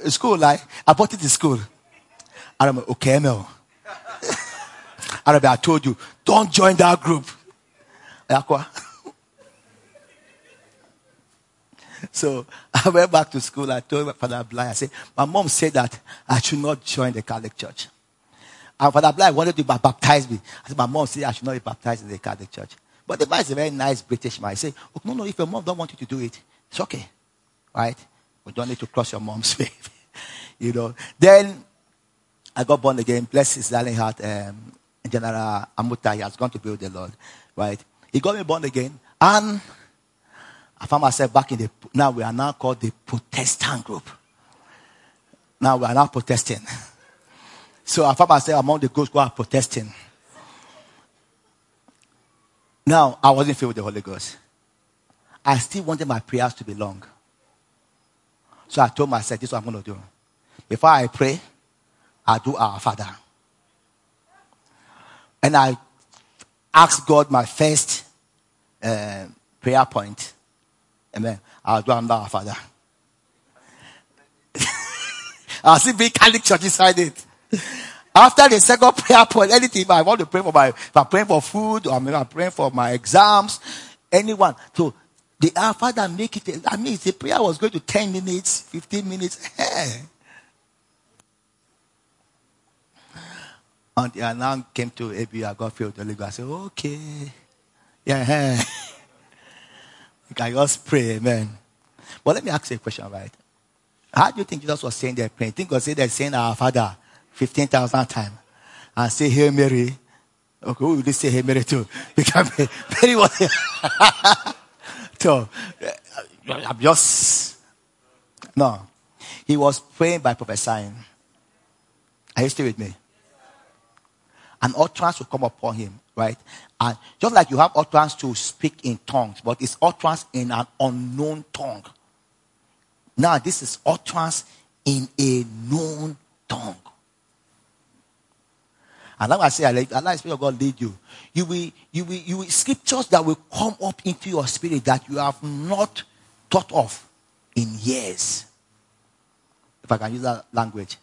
Speaker 1: School, like I bought it in school. I'm okay, Mel. [laughs] Arabi, I told you, don't join that group. [laughs] so I went back to school. I told my Father Bly, I said, my mom said that I should not join the Catholic Church. And Father Bly wanted to baptize me. I said, my mom said I should not be baptized in the Catholic Church. But the guy is a very nice British man. He said, oh, no, no, if your mom don't want you to do it, it's okay. Right? You don't need to cross your mom's [laughs] way. you know. Then I got born again. Bless his darling heart. Um, General Amuta, he has gone to be with the Lord. Right? He got me born again. And I found myself back in the, now we are now called the Protestant group. Now we are now protesting. So I found myself among the ghosts who are protesting. Now, I wasn't filled with the Holy Ghost. I still wanted my prayers to be long. So I told myself, this is what I'm going to do. Before I pray, I do our Father. And I asked God my first uh, prayer point. Amen. I'll do our Father. [laughs] I'll see big Catholic church inside it. After the second [laughs] prayer point, anything I want to pray for my, if I'm praying for food, or I'm praying for my exams, anyone. So the Our Father make it, I mean, the prayer was going to 10 minutes, 15 minutes. Until I now came to ABU, I got filled with the Holy. I said, okay. Yeah. Hey. [laughs] I just pray, amen. But let me ask you a question, right? How do you think Jesus was saying that praying? Think God said that saying our Father 15,000 times and say Hail Mary. Okay, who will say Hail Mary to? Become [laughs] Mary was So, I'm just, no. He was praying by prophesying. Are you still with me? An utterance will come upon him, right? And just like you have utterance to speak in tongues, but it's utterance in an unknown tongue. Now, this is utterance in a known tongue. And like I say, I the Spirit of God lead you. You will, you will, you will, scriptures that will come up into your spirit that you have not thought of in years. If I can use that language.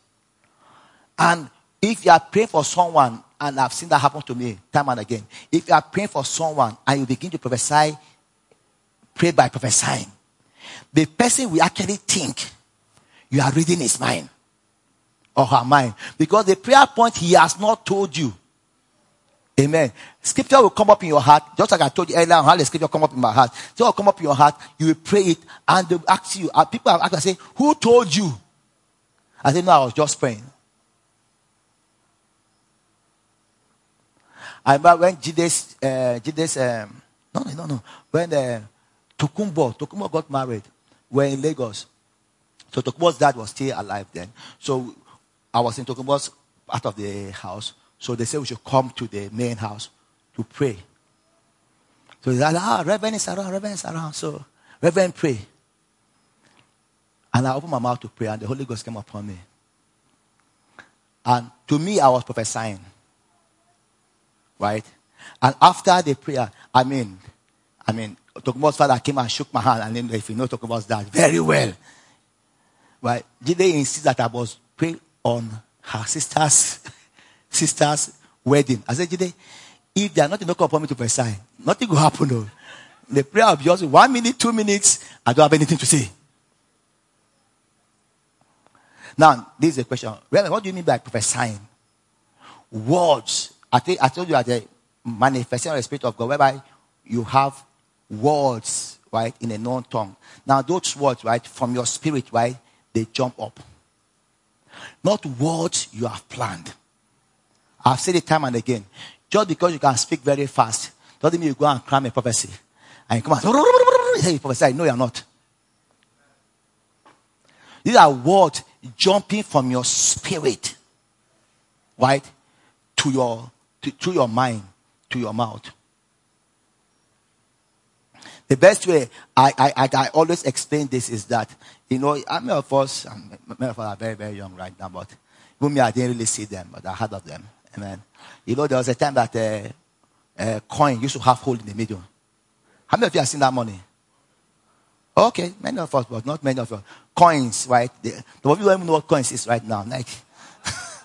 Speaker 1: And if you are praying for someone, and I've seen that happen to me time and again. If you are praying for someone and you begin to prophesy, pray by prophesying, the person will actually think you are reading his mind or her mind. Because the prayer point he has not told you. Amen. Scripture will come up in your heart, just like I told you earlier how the scripture come up in my heart. So it will come up in your heart, you will pray it, and they will ask you, and people have asked, I say, Who told you? I said, No, I was just praying. I remember when Jides, uh, Jides, um, no, no, no, when uh, Tukumbo, Tokumbo got married, we're in Lagos. So Tokumbo's dad was still alive then. So I was in Tokumbo's part of the house. So they said we should come to the main house to pray. So they said, ah, Reverend is around, Reverend is around. So Reverend pray. And I opened my mouth to pray, and the Holy Ghost came upon me. And to me, I was prophesying. Right? And after the prayer, I mean, I mean, Tokumbo's father came and shook my hand, and then if you know Tokumbo's dad, very well. Right? Did they insist that I was praying on her sister's [laughs] sister's wedding. I said, Jide, if they are not enough upon me to prophesy, nothing will happen. Though. The prayer will be one minute, two minutes. I don't have anything to say. Now, this is a question. what do you mean by prophesying? Words. I, think, I told you at the manifestation of the Spirit of God, whereby you have words, right, in a known tongue. Now, those words, right, from your spirit, right, they jump up not what you have planned. I've said it time and again. Just because you can speak very fast doesn't mean you go and cram a prophecy. And you come say, you prophesy. No, you're not. These are words jumping from your spirit, right, to your, to, to your mind, to your mouth. The best way I, I, I, always explain this is that, you know, many of us, many of us are very, very young right now, but even me, I didn't really see them, but I heard of them. Amen. You know, there was a time that a, uh, uh, coin used to have hole in the middle. How many of you have seen that money? Okay, many of us, but not many of us. Coins, right? The, the people don't even know what coins is right now. Like,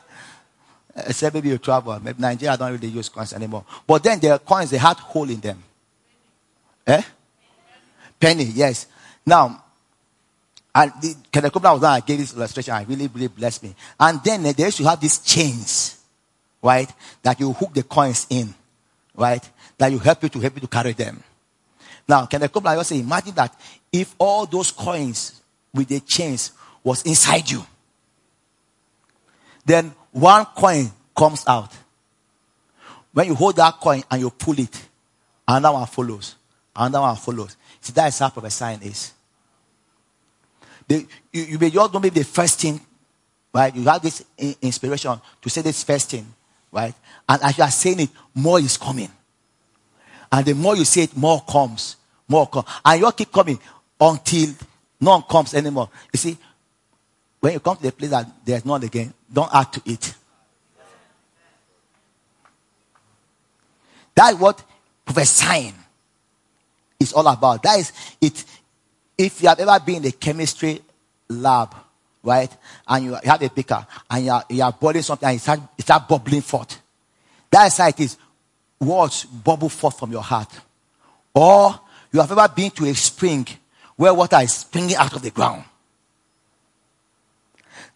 Speaker 1: [laughs] except maybe you travel. Maybe Nigeria don't really use coins anymore. But then there are coins, they had hole in them. Eh? Penny, yes. Now, and the Kenneth Copeland was I gave this illustration. I really, really blessed me. And then uh, they used to have these chains, right? That you hook the coins in, right? That you help you to help you to carry them. Now, Kenneth Copeland also imagine that if all those coins with the chains was inside you. Then one coin comes out. When you hold that coin and you pull it, another one follows. Another one follows. See, that is how prophesying is. You, you may just don't be the first thing, right? You have this inspiration to say this first thing, right? And as you are saying it, more is coming. And the more you say it, more comes. More comes. And you keep coming until none comes anymore. You see, when you come to the place that there's none again, don't add to it. That's what prophesying is all about. That is it. If you have ever been in a chemistry lab, right, and you have a beaker and you are, you are boiling something and it starts start bubbling forth. That is how it is. Words bubble forth from your heart. Or you have ever been to a spring where water is springing out of the ground.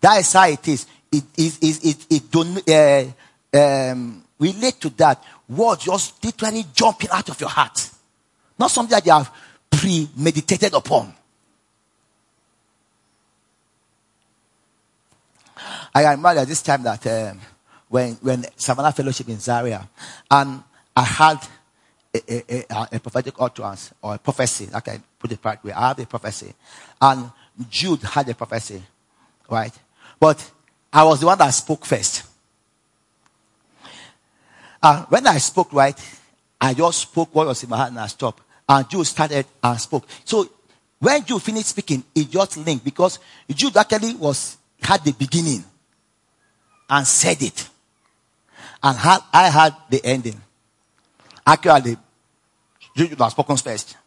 Speaker 1: That is how it is. It is it, it, it, it don't uh, um, relate to that. Words just literally jumping out of your heart. Not something that you have premeditated upon. I remember at this time that um, when when Savannah Fellowship in Zaria, and I had a, a, a, prophetic utterance or a prophecy. I can put it right way. I have a prophecy, and Jude had a prophecy, right? But I was the one that spoke first. When I spoke, right, I just spoke what was in my heart and I stopped. Uh, and Jude started and spoke. So when Jude finished speaking, it just linked because Jude actually was had the beginning and said it. And had, I had the ending. Actually, Jude was spoken first.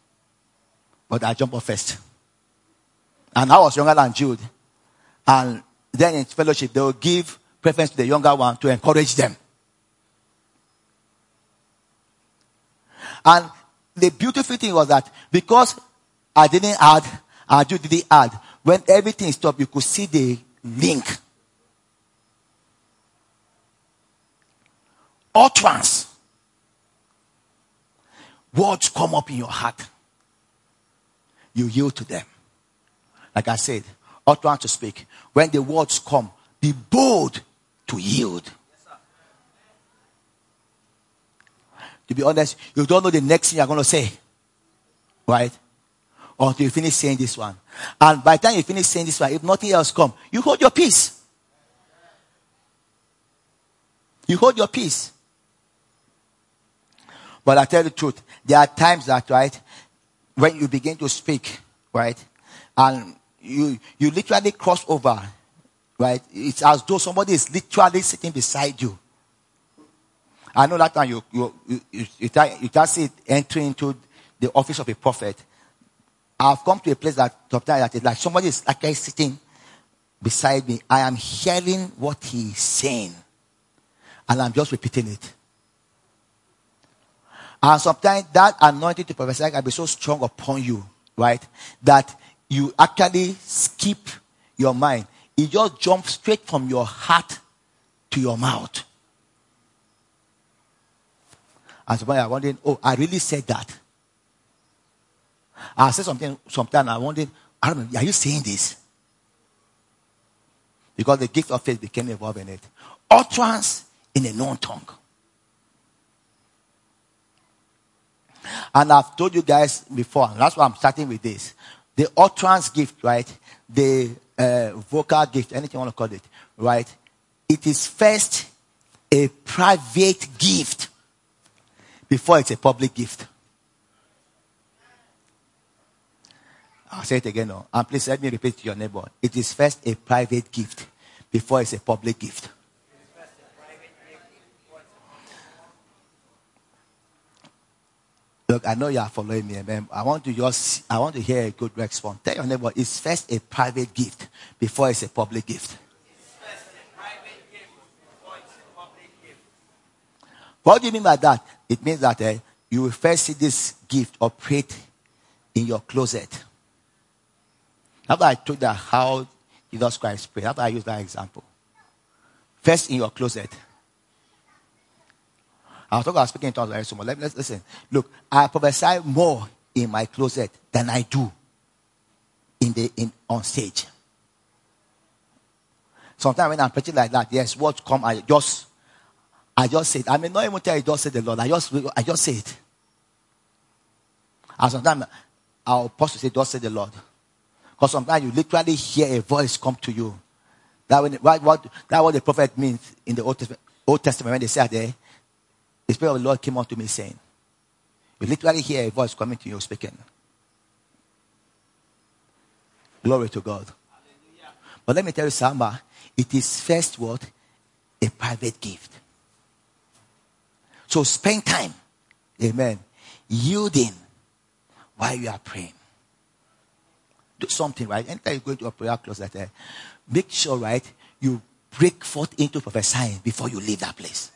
Speaker 1: But I jumped first. And I was younger than Jude. And then in fellowship, they will give preference to the younger one to encourage them. And the beautiful thing was that because I didn't add, I didn't add, when everything stopped, you could see the link. Utterance. Words come up in your heart. You yield to them. Like I said, utterance to speak. When the words come, be bold to yield. To be honest, you don't know the next thing you're going to say. Right? Until you finish saying this one. And by the time you finish saying this one, if nothing else comes, you hold your peace. You hold your peace. But I tell the truth, there are times that, right, when you begin to speak, right, and you, you literally cross over, right, it's as though somebody is literally sitting beside you. I know that time you, you, you, you, you, just see it entering into the office of a prophet. I've come to a place that sometimes that is like somebody is like sitting beside me. I am hearing what he is saying. And I'm just repeating it. And sometimes that anointing to prophesy can be so strong upon you, right? That you actually skip your mind. It just jumps straight from your heart to your mouth. And somebody are wondering, oh, I really said that. I said something sometime I wondered, are you saying this? Because the gift of faith became involved in it. Utterance in a known tongue. And I've told you guys before, and that's why I'm starting with this. The utterance gift, right? The uh, vocal gift, anything you want to call it, right? It is first a private gift before it's a public gift. I'll say it again now. And please let me repeat to your neighbor. It is first a private gift before it's a public gift. Look, I know you are following me, man. I want to just, I want to hear a good response. Tell your neighbor, it's first a private gift before it's a public gift. What do you mean by that? It means that uh, you will first see this gift operate in your closet. After I told that how Jesus Christ prayed, after I use that example. First in your closet. I was talking about speaking in tongues very soon. Let, let's listen. Look, I prophesy more in my closet than I do in the in on stage. Sometimes when I'm preaching like that, yes, what come, I just I just say it. I may not even tell you just say the Lord. I just I just say it. And sometimes our pastor say, just say the Lord. Because sometimes you literally hear a voice come to you. That when what, what that what the prophet means in the Old Testament, Old Testament when they said there, the Spirit of the Lord came unto me saying. You literally hear a voice coming to you speaking. Glory to God. Hallelujah. But let me tell you, Samba, it is first what? A private gift. So spend time. Amen. Yielding while you are praying. Do something, right? Anytime you go into a prayer closet, uh, make sure, right, you break forth into prophesying before you leave that place.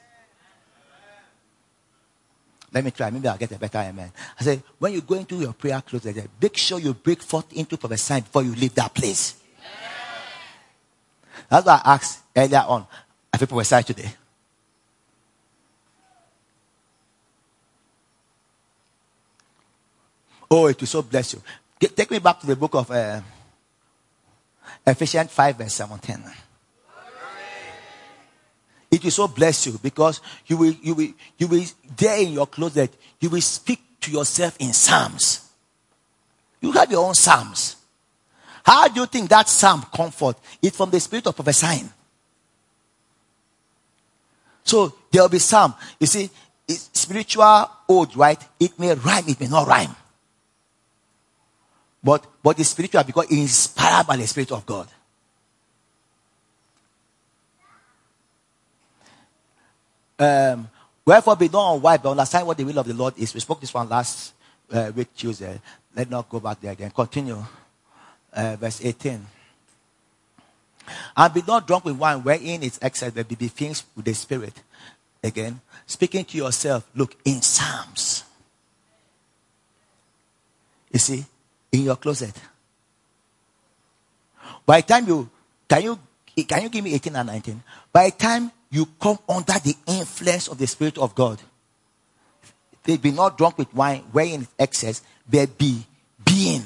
Speaker 1: Let me try. Maybe I'll get a better amen. I say, when you go into your prayer closet, make sure you break forth into prophesying before you leave that place. That's what I asked earlier on, have you prophesied today? Oh, it will so bless you. Get, take me back to the book of uh, Ephesians 5, verse 17. It will so bless you because you will, you will, you will, there in your closet, you will speak to yourself in Psalms. You have your own Psalms. How do you think that Psalm comfort? It's from the spirit of prophesying. So there will be Psalm. You see, it's spiritual old, right? It may rhyme, it may not rhyme. But, but it's spiritual because inspired by the Spirit of God. Um, wherefore be not unwise, but understand what the will of the Lord is. We spoke this one last uh, week, Tuesday. Let's not go back there again. Continue. Uh, verse 18. And be not drunk with wine wherein it's excess, but be filled with the Spirit. Again, speaking to yourself, look, in Psalms. You see, in your closet. By the time you, can you, can you give me 18 and 19? By the time you come under the influence of the Spirit of God, they be not drunk with wine, wherein excess, but be being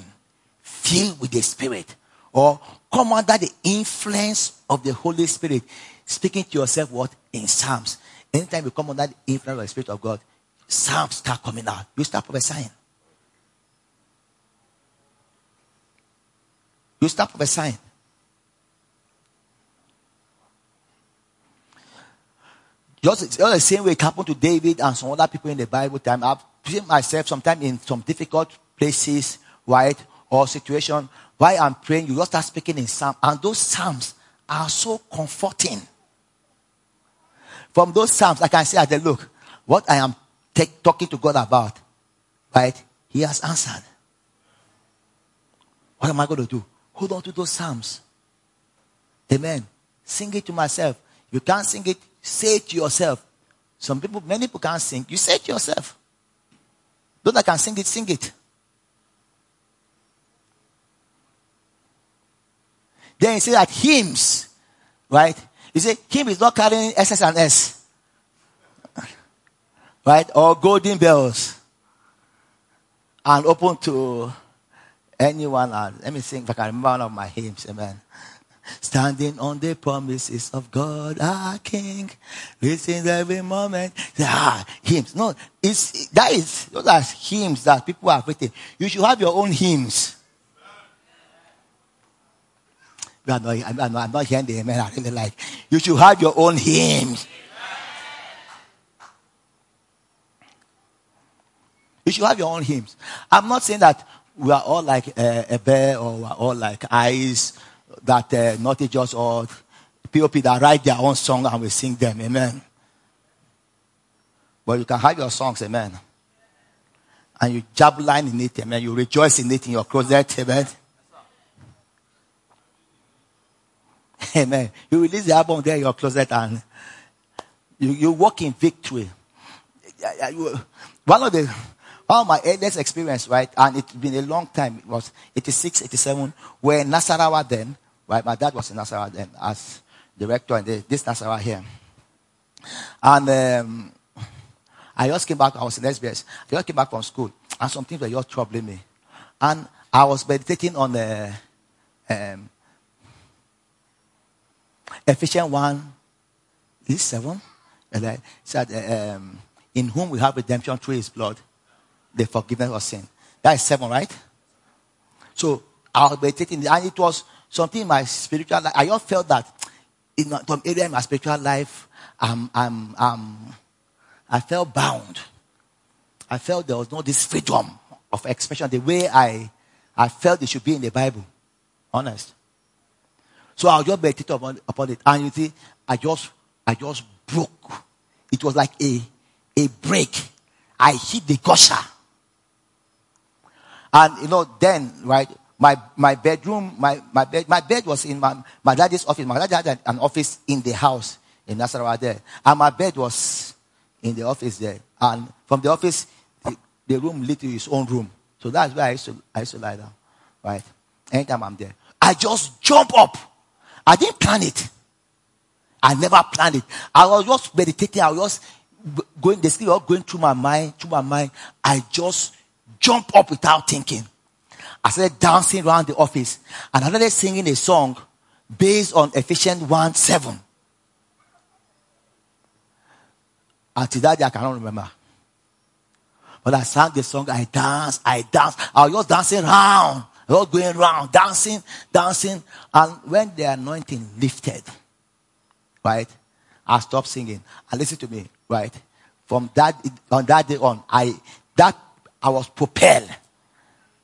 Speaker 1: filled with the Spirit. Or come under the influence of the Holy Spirit, speaking to yourself what? In Psalms. Anytime you come under the influence of the Spirit of God, Psalms start coming out. You start prophesying. You start prophesying. Just, just the same way it happened to David and some other people in the Bible time. I've seen myself sometimes in some difficult places, right? Or situation. While I'm praying, you just start speaking in psalms. And those psalms are so comforting. From those psalms, I can say, I look, what I am talking to God about, right? He has answered. What am I going to do? Hold on to those psalms. Amen. Sing it to myself. You can't sing it, say it to yourself. Some people, many people can't sing. You say it to yourself. Those that can sing it, sing it. Then you say that hymns, right? You say hymn is not carrying SS and S. [laughs] Right? Or golden bells. And open to Anyone, uh, let me sing if I can remember one of my hymns, amen. Standing on the promises of God, our King. Listen every moment. Ah, hymns. No, it's, that is, those are hymns that people have written. You should have your own hymns. I'm not, I'm, not, I'm not hearing the amen I really like. You should have your own hymns. You should have your own hymns. I'm not saying that we are all like uh, a bear or we are all like eyes that uh, not just all POP that write their own song and we sing them. Amen. But you can have your songs. Amen. And you jab line in it. Amen. You rejoice in it in your closet. Amen. [laughs] Amen. You release the album there in your closet and you, you walk in victory. One of the all my earliest experience, right, and it's been a long time, it was 86, 87, where Nasarawa then, right, my dad was in Nasarawa then as director, and this Nasarawa here. And um, I just came back, I was in SBS, I just came back from school, and some things were just troubling me. And I was meditating on, uh, um, Ephesians 1, is 7? And then said, um, in whom we have redemption through his blood, the forgiveness of sin. That is 7, right? So I was meditating, and it was something in my spiritual life. I just felt that in some area in my spiritual life, I felt bound. I felt there was no this freedom of expression the way I, I felt it should be in the Bible. Honest. So I'll just meditate upon, upon it. And you see, I just, I just broke. It was like a, a break. I hit the gusher. And you know, then, right, my, my bedroom, my, my bed, my bed was in my, my daddy's office. My dad had an office in the house in Nasarawa there. And my bed was in the office there. And from the office, the, the room led to his own room. So that's where I used to, I used to lie down. Right? Anytime I'm there. I just jump up. I didn't plan it. I never planned it. I was just meditating. I was just going, the sleep going through my mind, through my mind. I just jump up without thinking. I started dancing around the office and I started singing a song based on Ephesians 1 7. Until that day, I cannot remember. But I sang the song, I danced, I danced. I was just dancing around, I was going around, dancing, dancing. And when the anointing lifted, right, I stopped singing. And listen to me, right? From that, on that day on, I, that, I was propelled.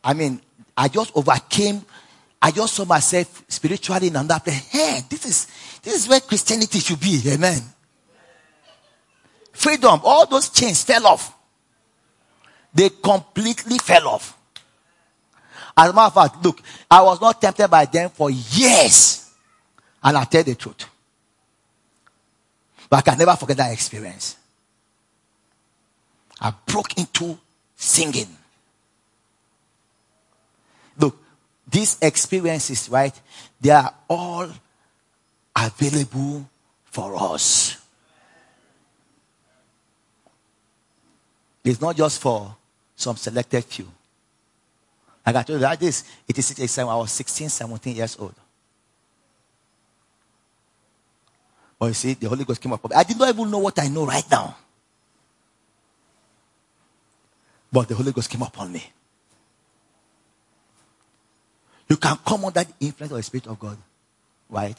Speaker 1: I mean, I just overcame. I just saw myself spiritually in another place. Hey, this is, this is where Christianity should be. Amen. Freedom. All those chains fell off. They completely fell off. As a matter of fact, look, I was not tempted by them for years. And I tell the truth. But I can never forget that experience. I broke into singing. Look, these experiences, right? They are all available for us. It's not just for some selected few. Like I told you, like this, it is I was 16, 17 years old. But you see, the Holy Ghost came up. I did not even know what I know right now. But the Holy Ghost came upon me. You can come under the influence of the Spirit of God. Right?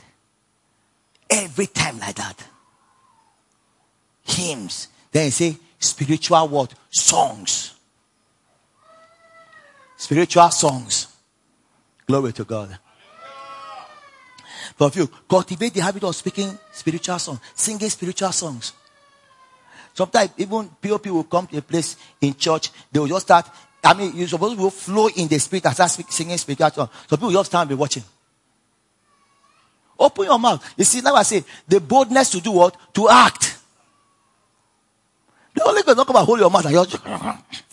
Speaker 1: Every time like that. Hymns. Then say spiritual what? Songs. Spiritual songs. Glory to God. For you cultivate the habit of speaking spiritual songs, singing spiritual songs. Sometimes even POP will come to a place in church, they will just start I mean, you're supposed to flow in the spirit and start singing spiritual songs. So people just stand and be watching. Open your mouth. You see, now I say, the boldness to do what? To act. The Holy Ghost not come and hold your mouth and just. [laughs]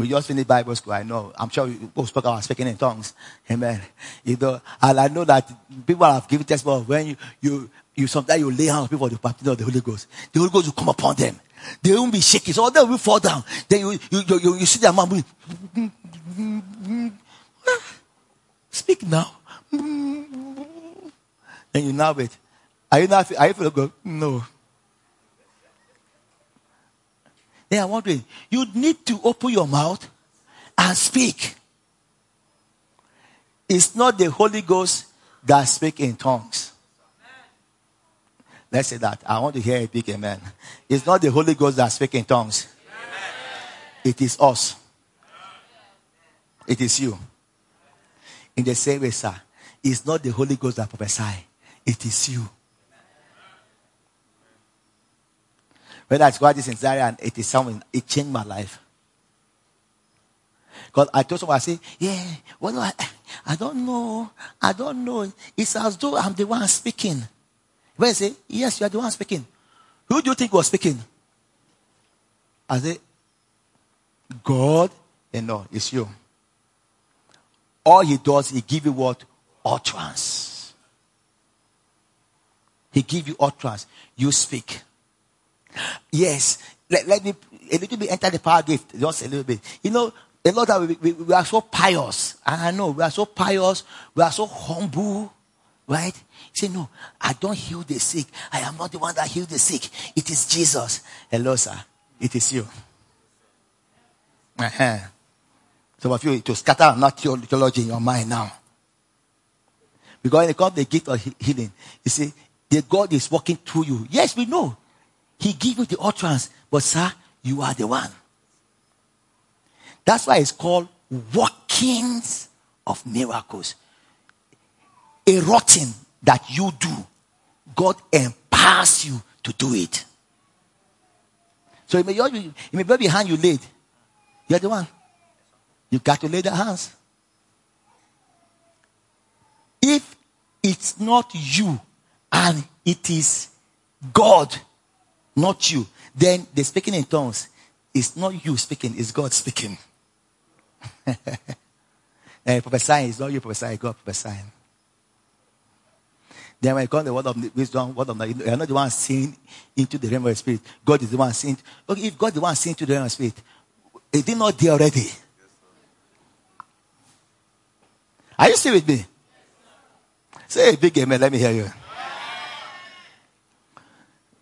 Speaker 1: We just finished Bible school. I know. I'm sure you spoke about speaking in tongues. Amen. You know, and I know that people have given testimony when you, you, you sometimes you lay hands for the baptism of the Holy Ghost. The Holy Ghost will come upon them. They won't be shaking. So oh, they will fall down. Then you, you, you, you, see their mouth [laughs] Speak now. Then you now wait. Are you not, are you feel good? No. Then I'm wondering, you need to open your mouth and speak. It's not the Holy Ghost that speak in tongues. Let's say that. I want to hear a big amen. It's not the Holy Ghost that speaks in tongues. It is us. It is you. In the same way, sir, it's not the Holy Ghost that prophesy. It is you. When I got this in Zaria and it is something, it changed my life. Because I told someone, I say, yeah, well, I, I don't know. I don't know. It's as though I'm the one speaking. When I say, Yes, you are the one speaking. Who do you think was speaking? I say, God, and no, it's you. All he does, he give you what? Utterance. He give you utterance. You speak. Yes. Let, let me a little bit enter the power gift. Just a little bit. You know, a lot of we, we, we are so pious. I know we are so pious, we are so humble, right? He said, No, I don't heal the sick. I am not the one that healed the sick. It is Jesus. Hello, sir. It is you. Uh-huh. Some of you to scatter not your theology in your mind now. Because when it the gift of healing, you see, the God is working through you. Yes, we know. He give you the utterance, but sir, you are the one. That's why it's called workings of miracles. A rotten that you do, God empowers you to do it. So it may, it may be behind you laid. You're the one. You got to lay the hands. If it's not you and it is God, not you, then the speaking in tongues is not you speaking, it's God speaking. [laughs] eh, prophesying is not you prophesying, God prophesying. Then when comes to the word of wisdom, word of knowledge, you're not the one seeing into the realm of the spirit. God is the one seeing. Okay, if God is the one seeing into the realm of the spirit, is it not there already? Are you still with me? Say a big amen. Let me hear you.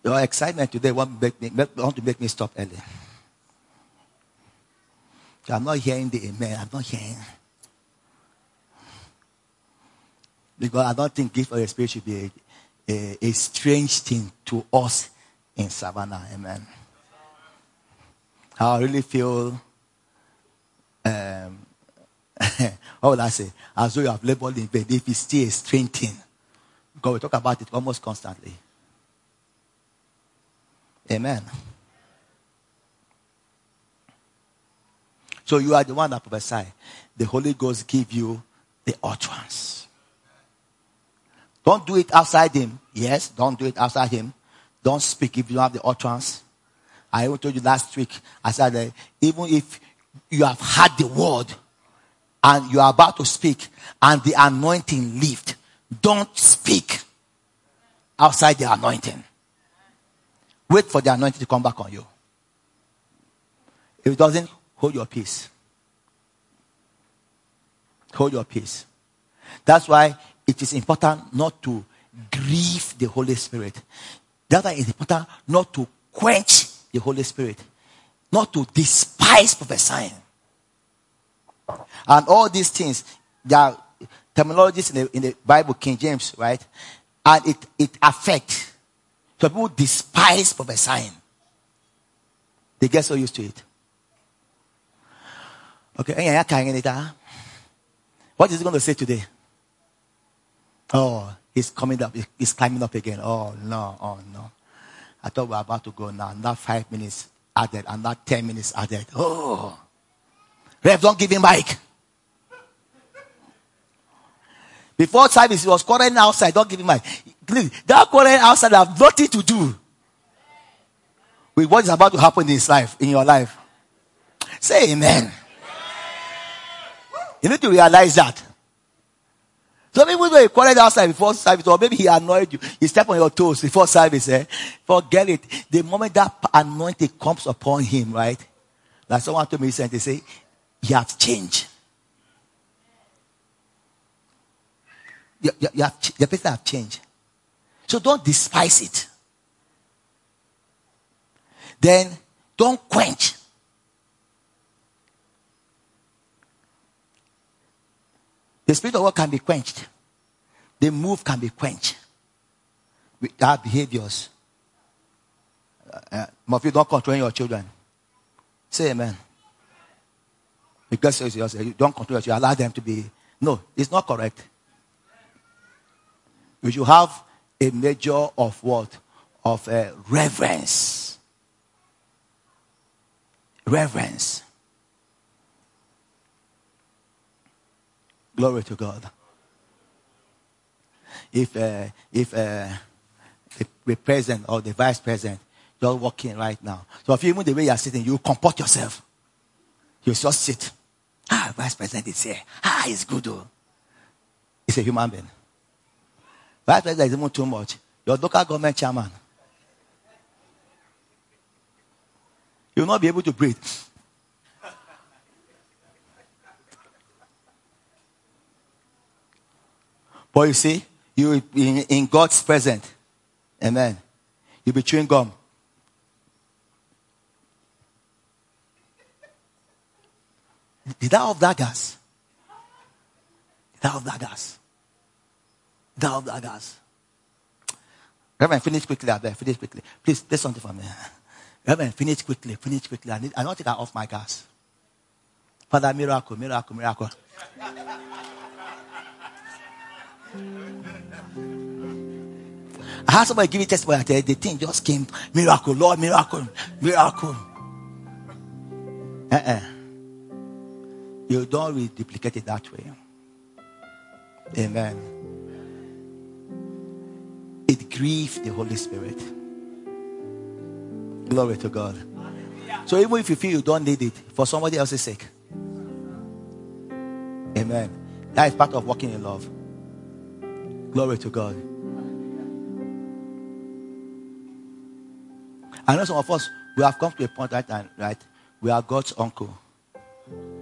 Speaker 1: Your excitement today want, make me, want to make me stop early. I'm not hearing the amen. I'm not hearing. Because I don't think gift of the Spirit should be a, a, a strange thing to us in Savannah. Amen. I really feel, um, [laughs] what would I say? As though you have labored in vain. If it's still a strange thing. Because we talk about it almost constantly. Amen. So you are the one that prophesy. The Holy Ghost give you the utterance. Don't do it outside him. Yes, don't do it outside him. Don't speak if you don't have the utterance. I even told you last week, I said that even if you have had the word and you are about to speak and the anointing lift, don't speak outside the anointing. Wait for the anointing to come back on you. If it doesn't, hold your peace. Hold your peace. That's why it is important not to grieve the Holy Spirit. That's why it's important not to quench the Holy Spirit, not to despise prophesying. And all these things, there are terminologies in the, in the Bible, King James, right? And it, it affects. So people despise prophesying. They get so used to it. Okay, ah? what is he going to say today? Oh, he's coming up. He's climbing up again. Oh, no. Oh, no. I thought we were about to go now. Not five minutes added and not ten minutes added. Oh. Rev, don't give him mic. Before service, he was quarreling outside. Don't give him mic. That quarreling outside have nothing to do with what is about to happen in his life, in your life. Say amen. You need to realize that. So maybe when you quarrel outside before service, or maybe he annoyed you, he stepped on your toes before service, eh? Forget it. The moment that anointing comes upon him, right? Like someone told me recently, they say, he has changed. You, you, you have, person have changed. So don't despise it. Then don't quench. The spirit of God can be quenched. The move can be quenched. With our behaviors. Uh, uh, of you don't control your children. Say amen. Because you don't control your children, allow them to be. No, it's not correct. You should have a measure of what? Of uh, reverence. Reverence. Glory to God. If uh, if uh, the president or the vice president you're walking right now, so if you even the way you're sitting, you comport yourself. You just sit. Ah, vice president is here. Ah, it's good. Though. It's a human being. Vice president is even too much. Your local government chairman. You will not be able to breathe. But you see, you in, in God's presence. Amen. You'll be chewing gum. Did I have that gas? Did I have that gas? Did I that gas? Reverend, finish quickly out there. Finish quickly. Please, there's something for me. [laughs] Reverend, finish quickly. Finish quickly. I, need, I don't think I off my gas. Father, miracle, miracle, miracle. I had somebody give me testimony. The thing just came. Miracle, Lord, miracle, miracle. Uh-uh. You don't really duplicate it that way. Amen. It grieved the Holy Spirit. Glory to God. So even if you feel you don't need it for somebody else's sake. Amen. That is part of walking in love. Glory to God. I know some of us, we have come to a point right now, right? We are God's uncle.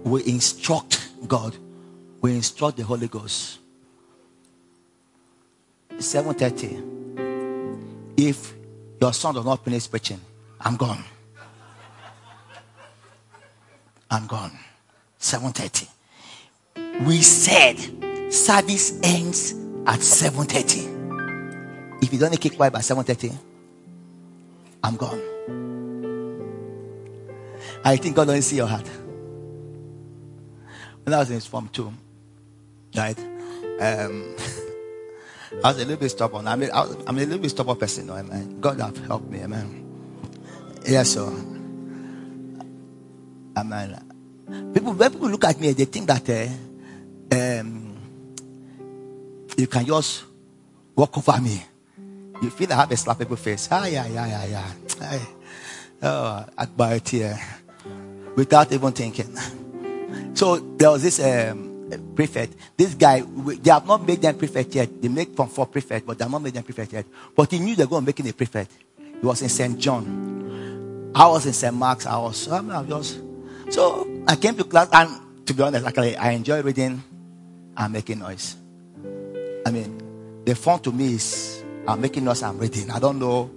Speaker 1: We instruct God. We instruct the Holy Ghost. 7.30. If your son does not finish preaching, I'm gone. I'm gone. 7.30. We said service ends at 7.30. If you don't keep quiet by 7.30, I'm gone. I think God doesn't see your heart. When I was in Form 2, right? Um, [laughs] I was a little bit stubborn. I'm a, I'm a little bit stubborn person, amen. God have helped me, amen. Yes, sir. Amen. People, when people look at me, they think that uh, um, you can just walk over me. You feel I have a slappable face. Ah, yeah, yeah, yeah, yeah. Oh, Akbar here. Without even thinking. So there was this um, prefect. This guy, they have not made them prefect yet. They make from four prefect, but they have not made them prefect yet. But he knew they were going to make him a prefect. He was in St. John. I was in St. Mark's. I was, I mean, I was, so I came to class and to be honest, actually, I enjoy reading and making noise. I mean, the fun to me is I'm making noise, I'm reading. I don't know.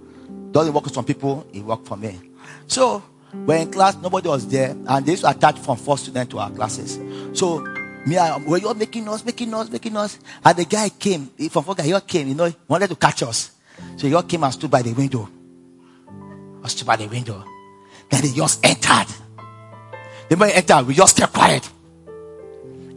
Speaker 1: Doesn't work for some people, it worked for me. So we're in class, nobody was there, and they used to attach from four students to our classes. So me, I, were you all making noise, making noise, making noise? And the guy came, from four guy, he all came, you know, he wanted to catch us. So he all came and stood by the window. I stood by the window. Then he just entered. The moment entered, we just kept quiet.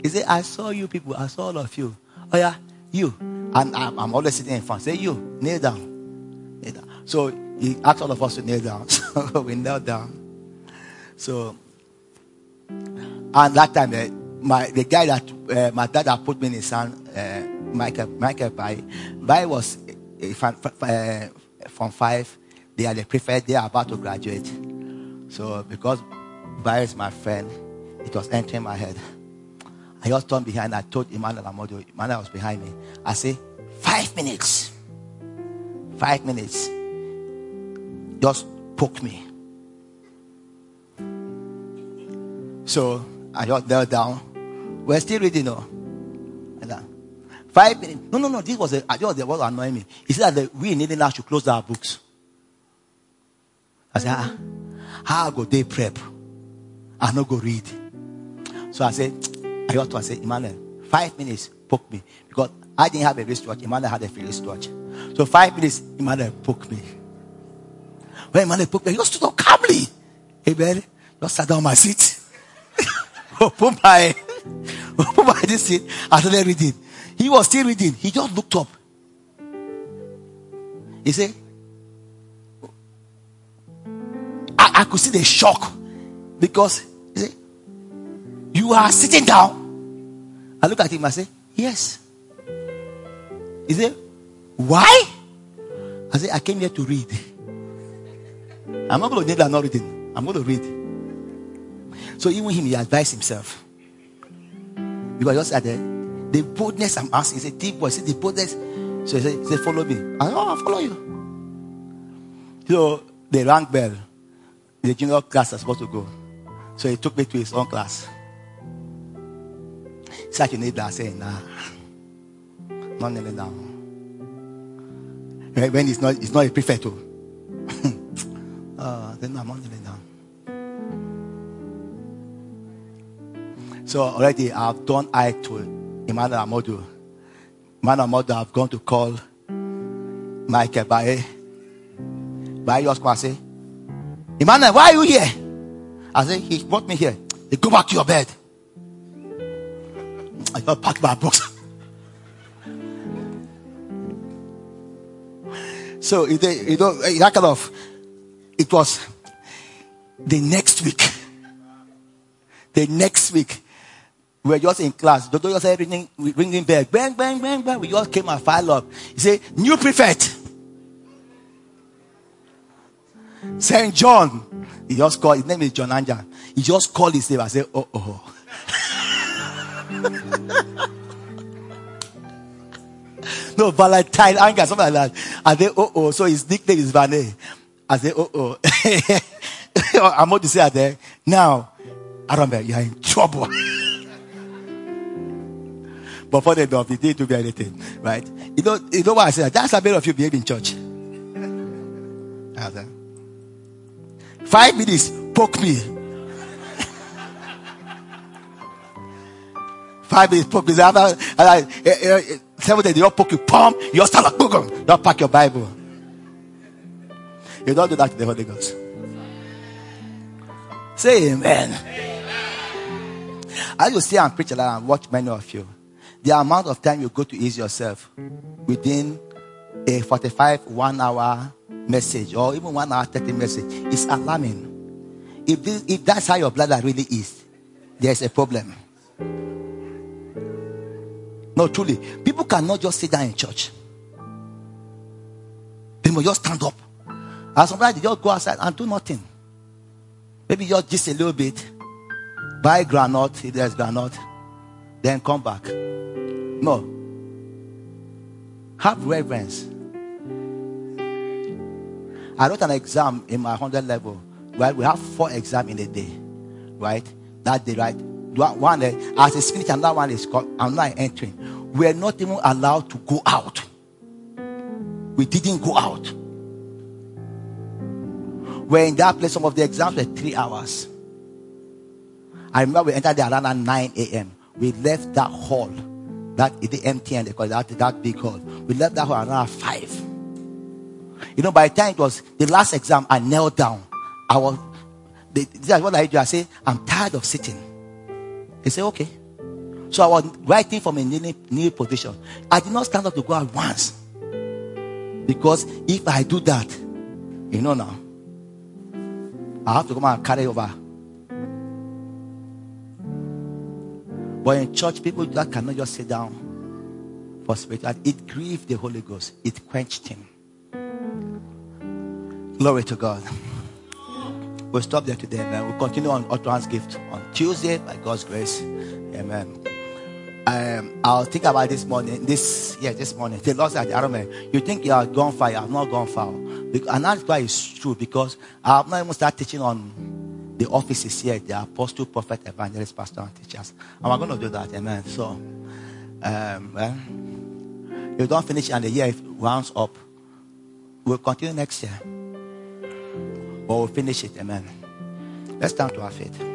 Speaker 1: He said, I saw you people, I saw all of you. Oh yeah, you. And I'm, I'm always sitting in front. Say, you, kneel down. kneel down. So he asked all of us to kneel down. [laughs] So we knelt down. So, and that time, uh, my the guy that uh, my dad had put me in his son, uh, Michael Michael Bai, Bai was from, uh, from five. They are the prefect. They are about to graduate. So because Bai is my friend, it was entering my head. I just turned behind. I told Emmanuel Amodio, Emmanuel was behind me. I say, five minutes. Five minutes. Just poke me. So I just knelt down. We're still reading, no. Five minutes. No, no, no. This was a, I just was annoying me. He said that we in Indiana should close our books. I said, ah, how go they prep? I no go read. So I said, I got to say, Emmanuel, five minutes, poke me. Because I didn't have a wristwatch. Emmanuel had a wristwatch. So five minutes, Emmanuel poke me. When Emmanuel poke me, he just stood up calmly. Amen. Just sat down my seat. [laughs] open my, [laughs] open my this seat. I started reading. He was still reading. He just looked up. He said, I, I could see the shock because said, you are sitting down. I look at him I say, Yes. He said, Why? I said, I came here to read. I'm not going to I'm not reading. I'm going to read. So even him, he advised himself. Because just at the, the boldness I'm asking, he said, deep voice, the boldness. So he said, he said, follow me. I said, oh, I'll follow you. So the rank bell, the junior class was supposed to go. So he took me to his own class. Need that saying, nah, not kneeling down. When it's not, it's not a prefect. Too. uh, [laughs] then I'm not. So already I've done I to Emmanuel Amodu. Emmanuel Amodu, I've gone to call Michael Baye. Baye just come and say, Emmanuel, why are you here? I say, he brought me here. They go back to your bed. I got packed my books. so you know, eh, that kind of, it was the next week. The next week, we were just in class. The Doctor just ringing, ringing bell. Bang, bang, bang, bang. We just came and filed up. He said, new prefect. St. John. He just called, his name is John Anja. He just called his name. I said, oh, oh. oh. No, Valentine anger, something like that. I said, oh, oh. So his nickname is Vane. I said, oh, oh. [laughs] oh. I'm going to say there. Now, I don't know, you're in trouble. [laughs] But for the dog, he didn't do anything, right? You know, you know what I said? That's how many of you behave in church. [laughs] Five minutes, poke me. Five minutes, poke me. After, uh, uh, seven days, you don't poke you, palm, you start like, boom, don't pack your Bible. You don't do that to the Holy Ghost. Say amen. amen. Used to see and preach a lot and watch many of you the amount of time you go to ease yourself within a 45 one hour message or even one hour 30 message is alarming. If, this, if that's how your bladder really is, there's a problem. No, truly. People cannot just sit down in church. They must just stand up. And sometimes they just go outside and do nothing. Maybe just just a little bit. Buy granite if there's granite. Then come back. No. Have reverence. I wrote an exam in my 100 level. Right? We have four exams in a day. Right? That day, right? One as a spirit, another one is called, I'm not entering. We are not even allowed to go out. We didn't go out. We're in that place. Some of the exams were three hours. I remember we entered there around 9 a.m. We left that hall that the empty and because that, that big hall. We left that hall around five. You know, by the time it was the last exam, I knelt down. I was, this is what I do. I say, I'm tired of sitting. He said, okay. So I was writing from a kneeling position. I did not stand up to go at once. Because if I do that, you know now, I have to come and carry over But in church, people that cannot just sit down for spiritual. It grieved the Holy Ghost. It quenched him. Glory to God. We'll stop there today, man. We'll continue on utterance gift on Tuesday by God's grace. Amen. Um, I'll think about this morning. This, yeah, this morning. The Lord said, Aaron, you think you are gone far. You have not gone far. And that's why it's true because I have not even started teaching on the office is here. The apostle, prophet, evangelist, pastor, and teachers. And we're going to do that. Amen. So, um, well, you don't finish and the year rounds up. We'll continue next year. But we'll finish it. Amen. Let's turn to our faith.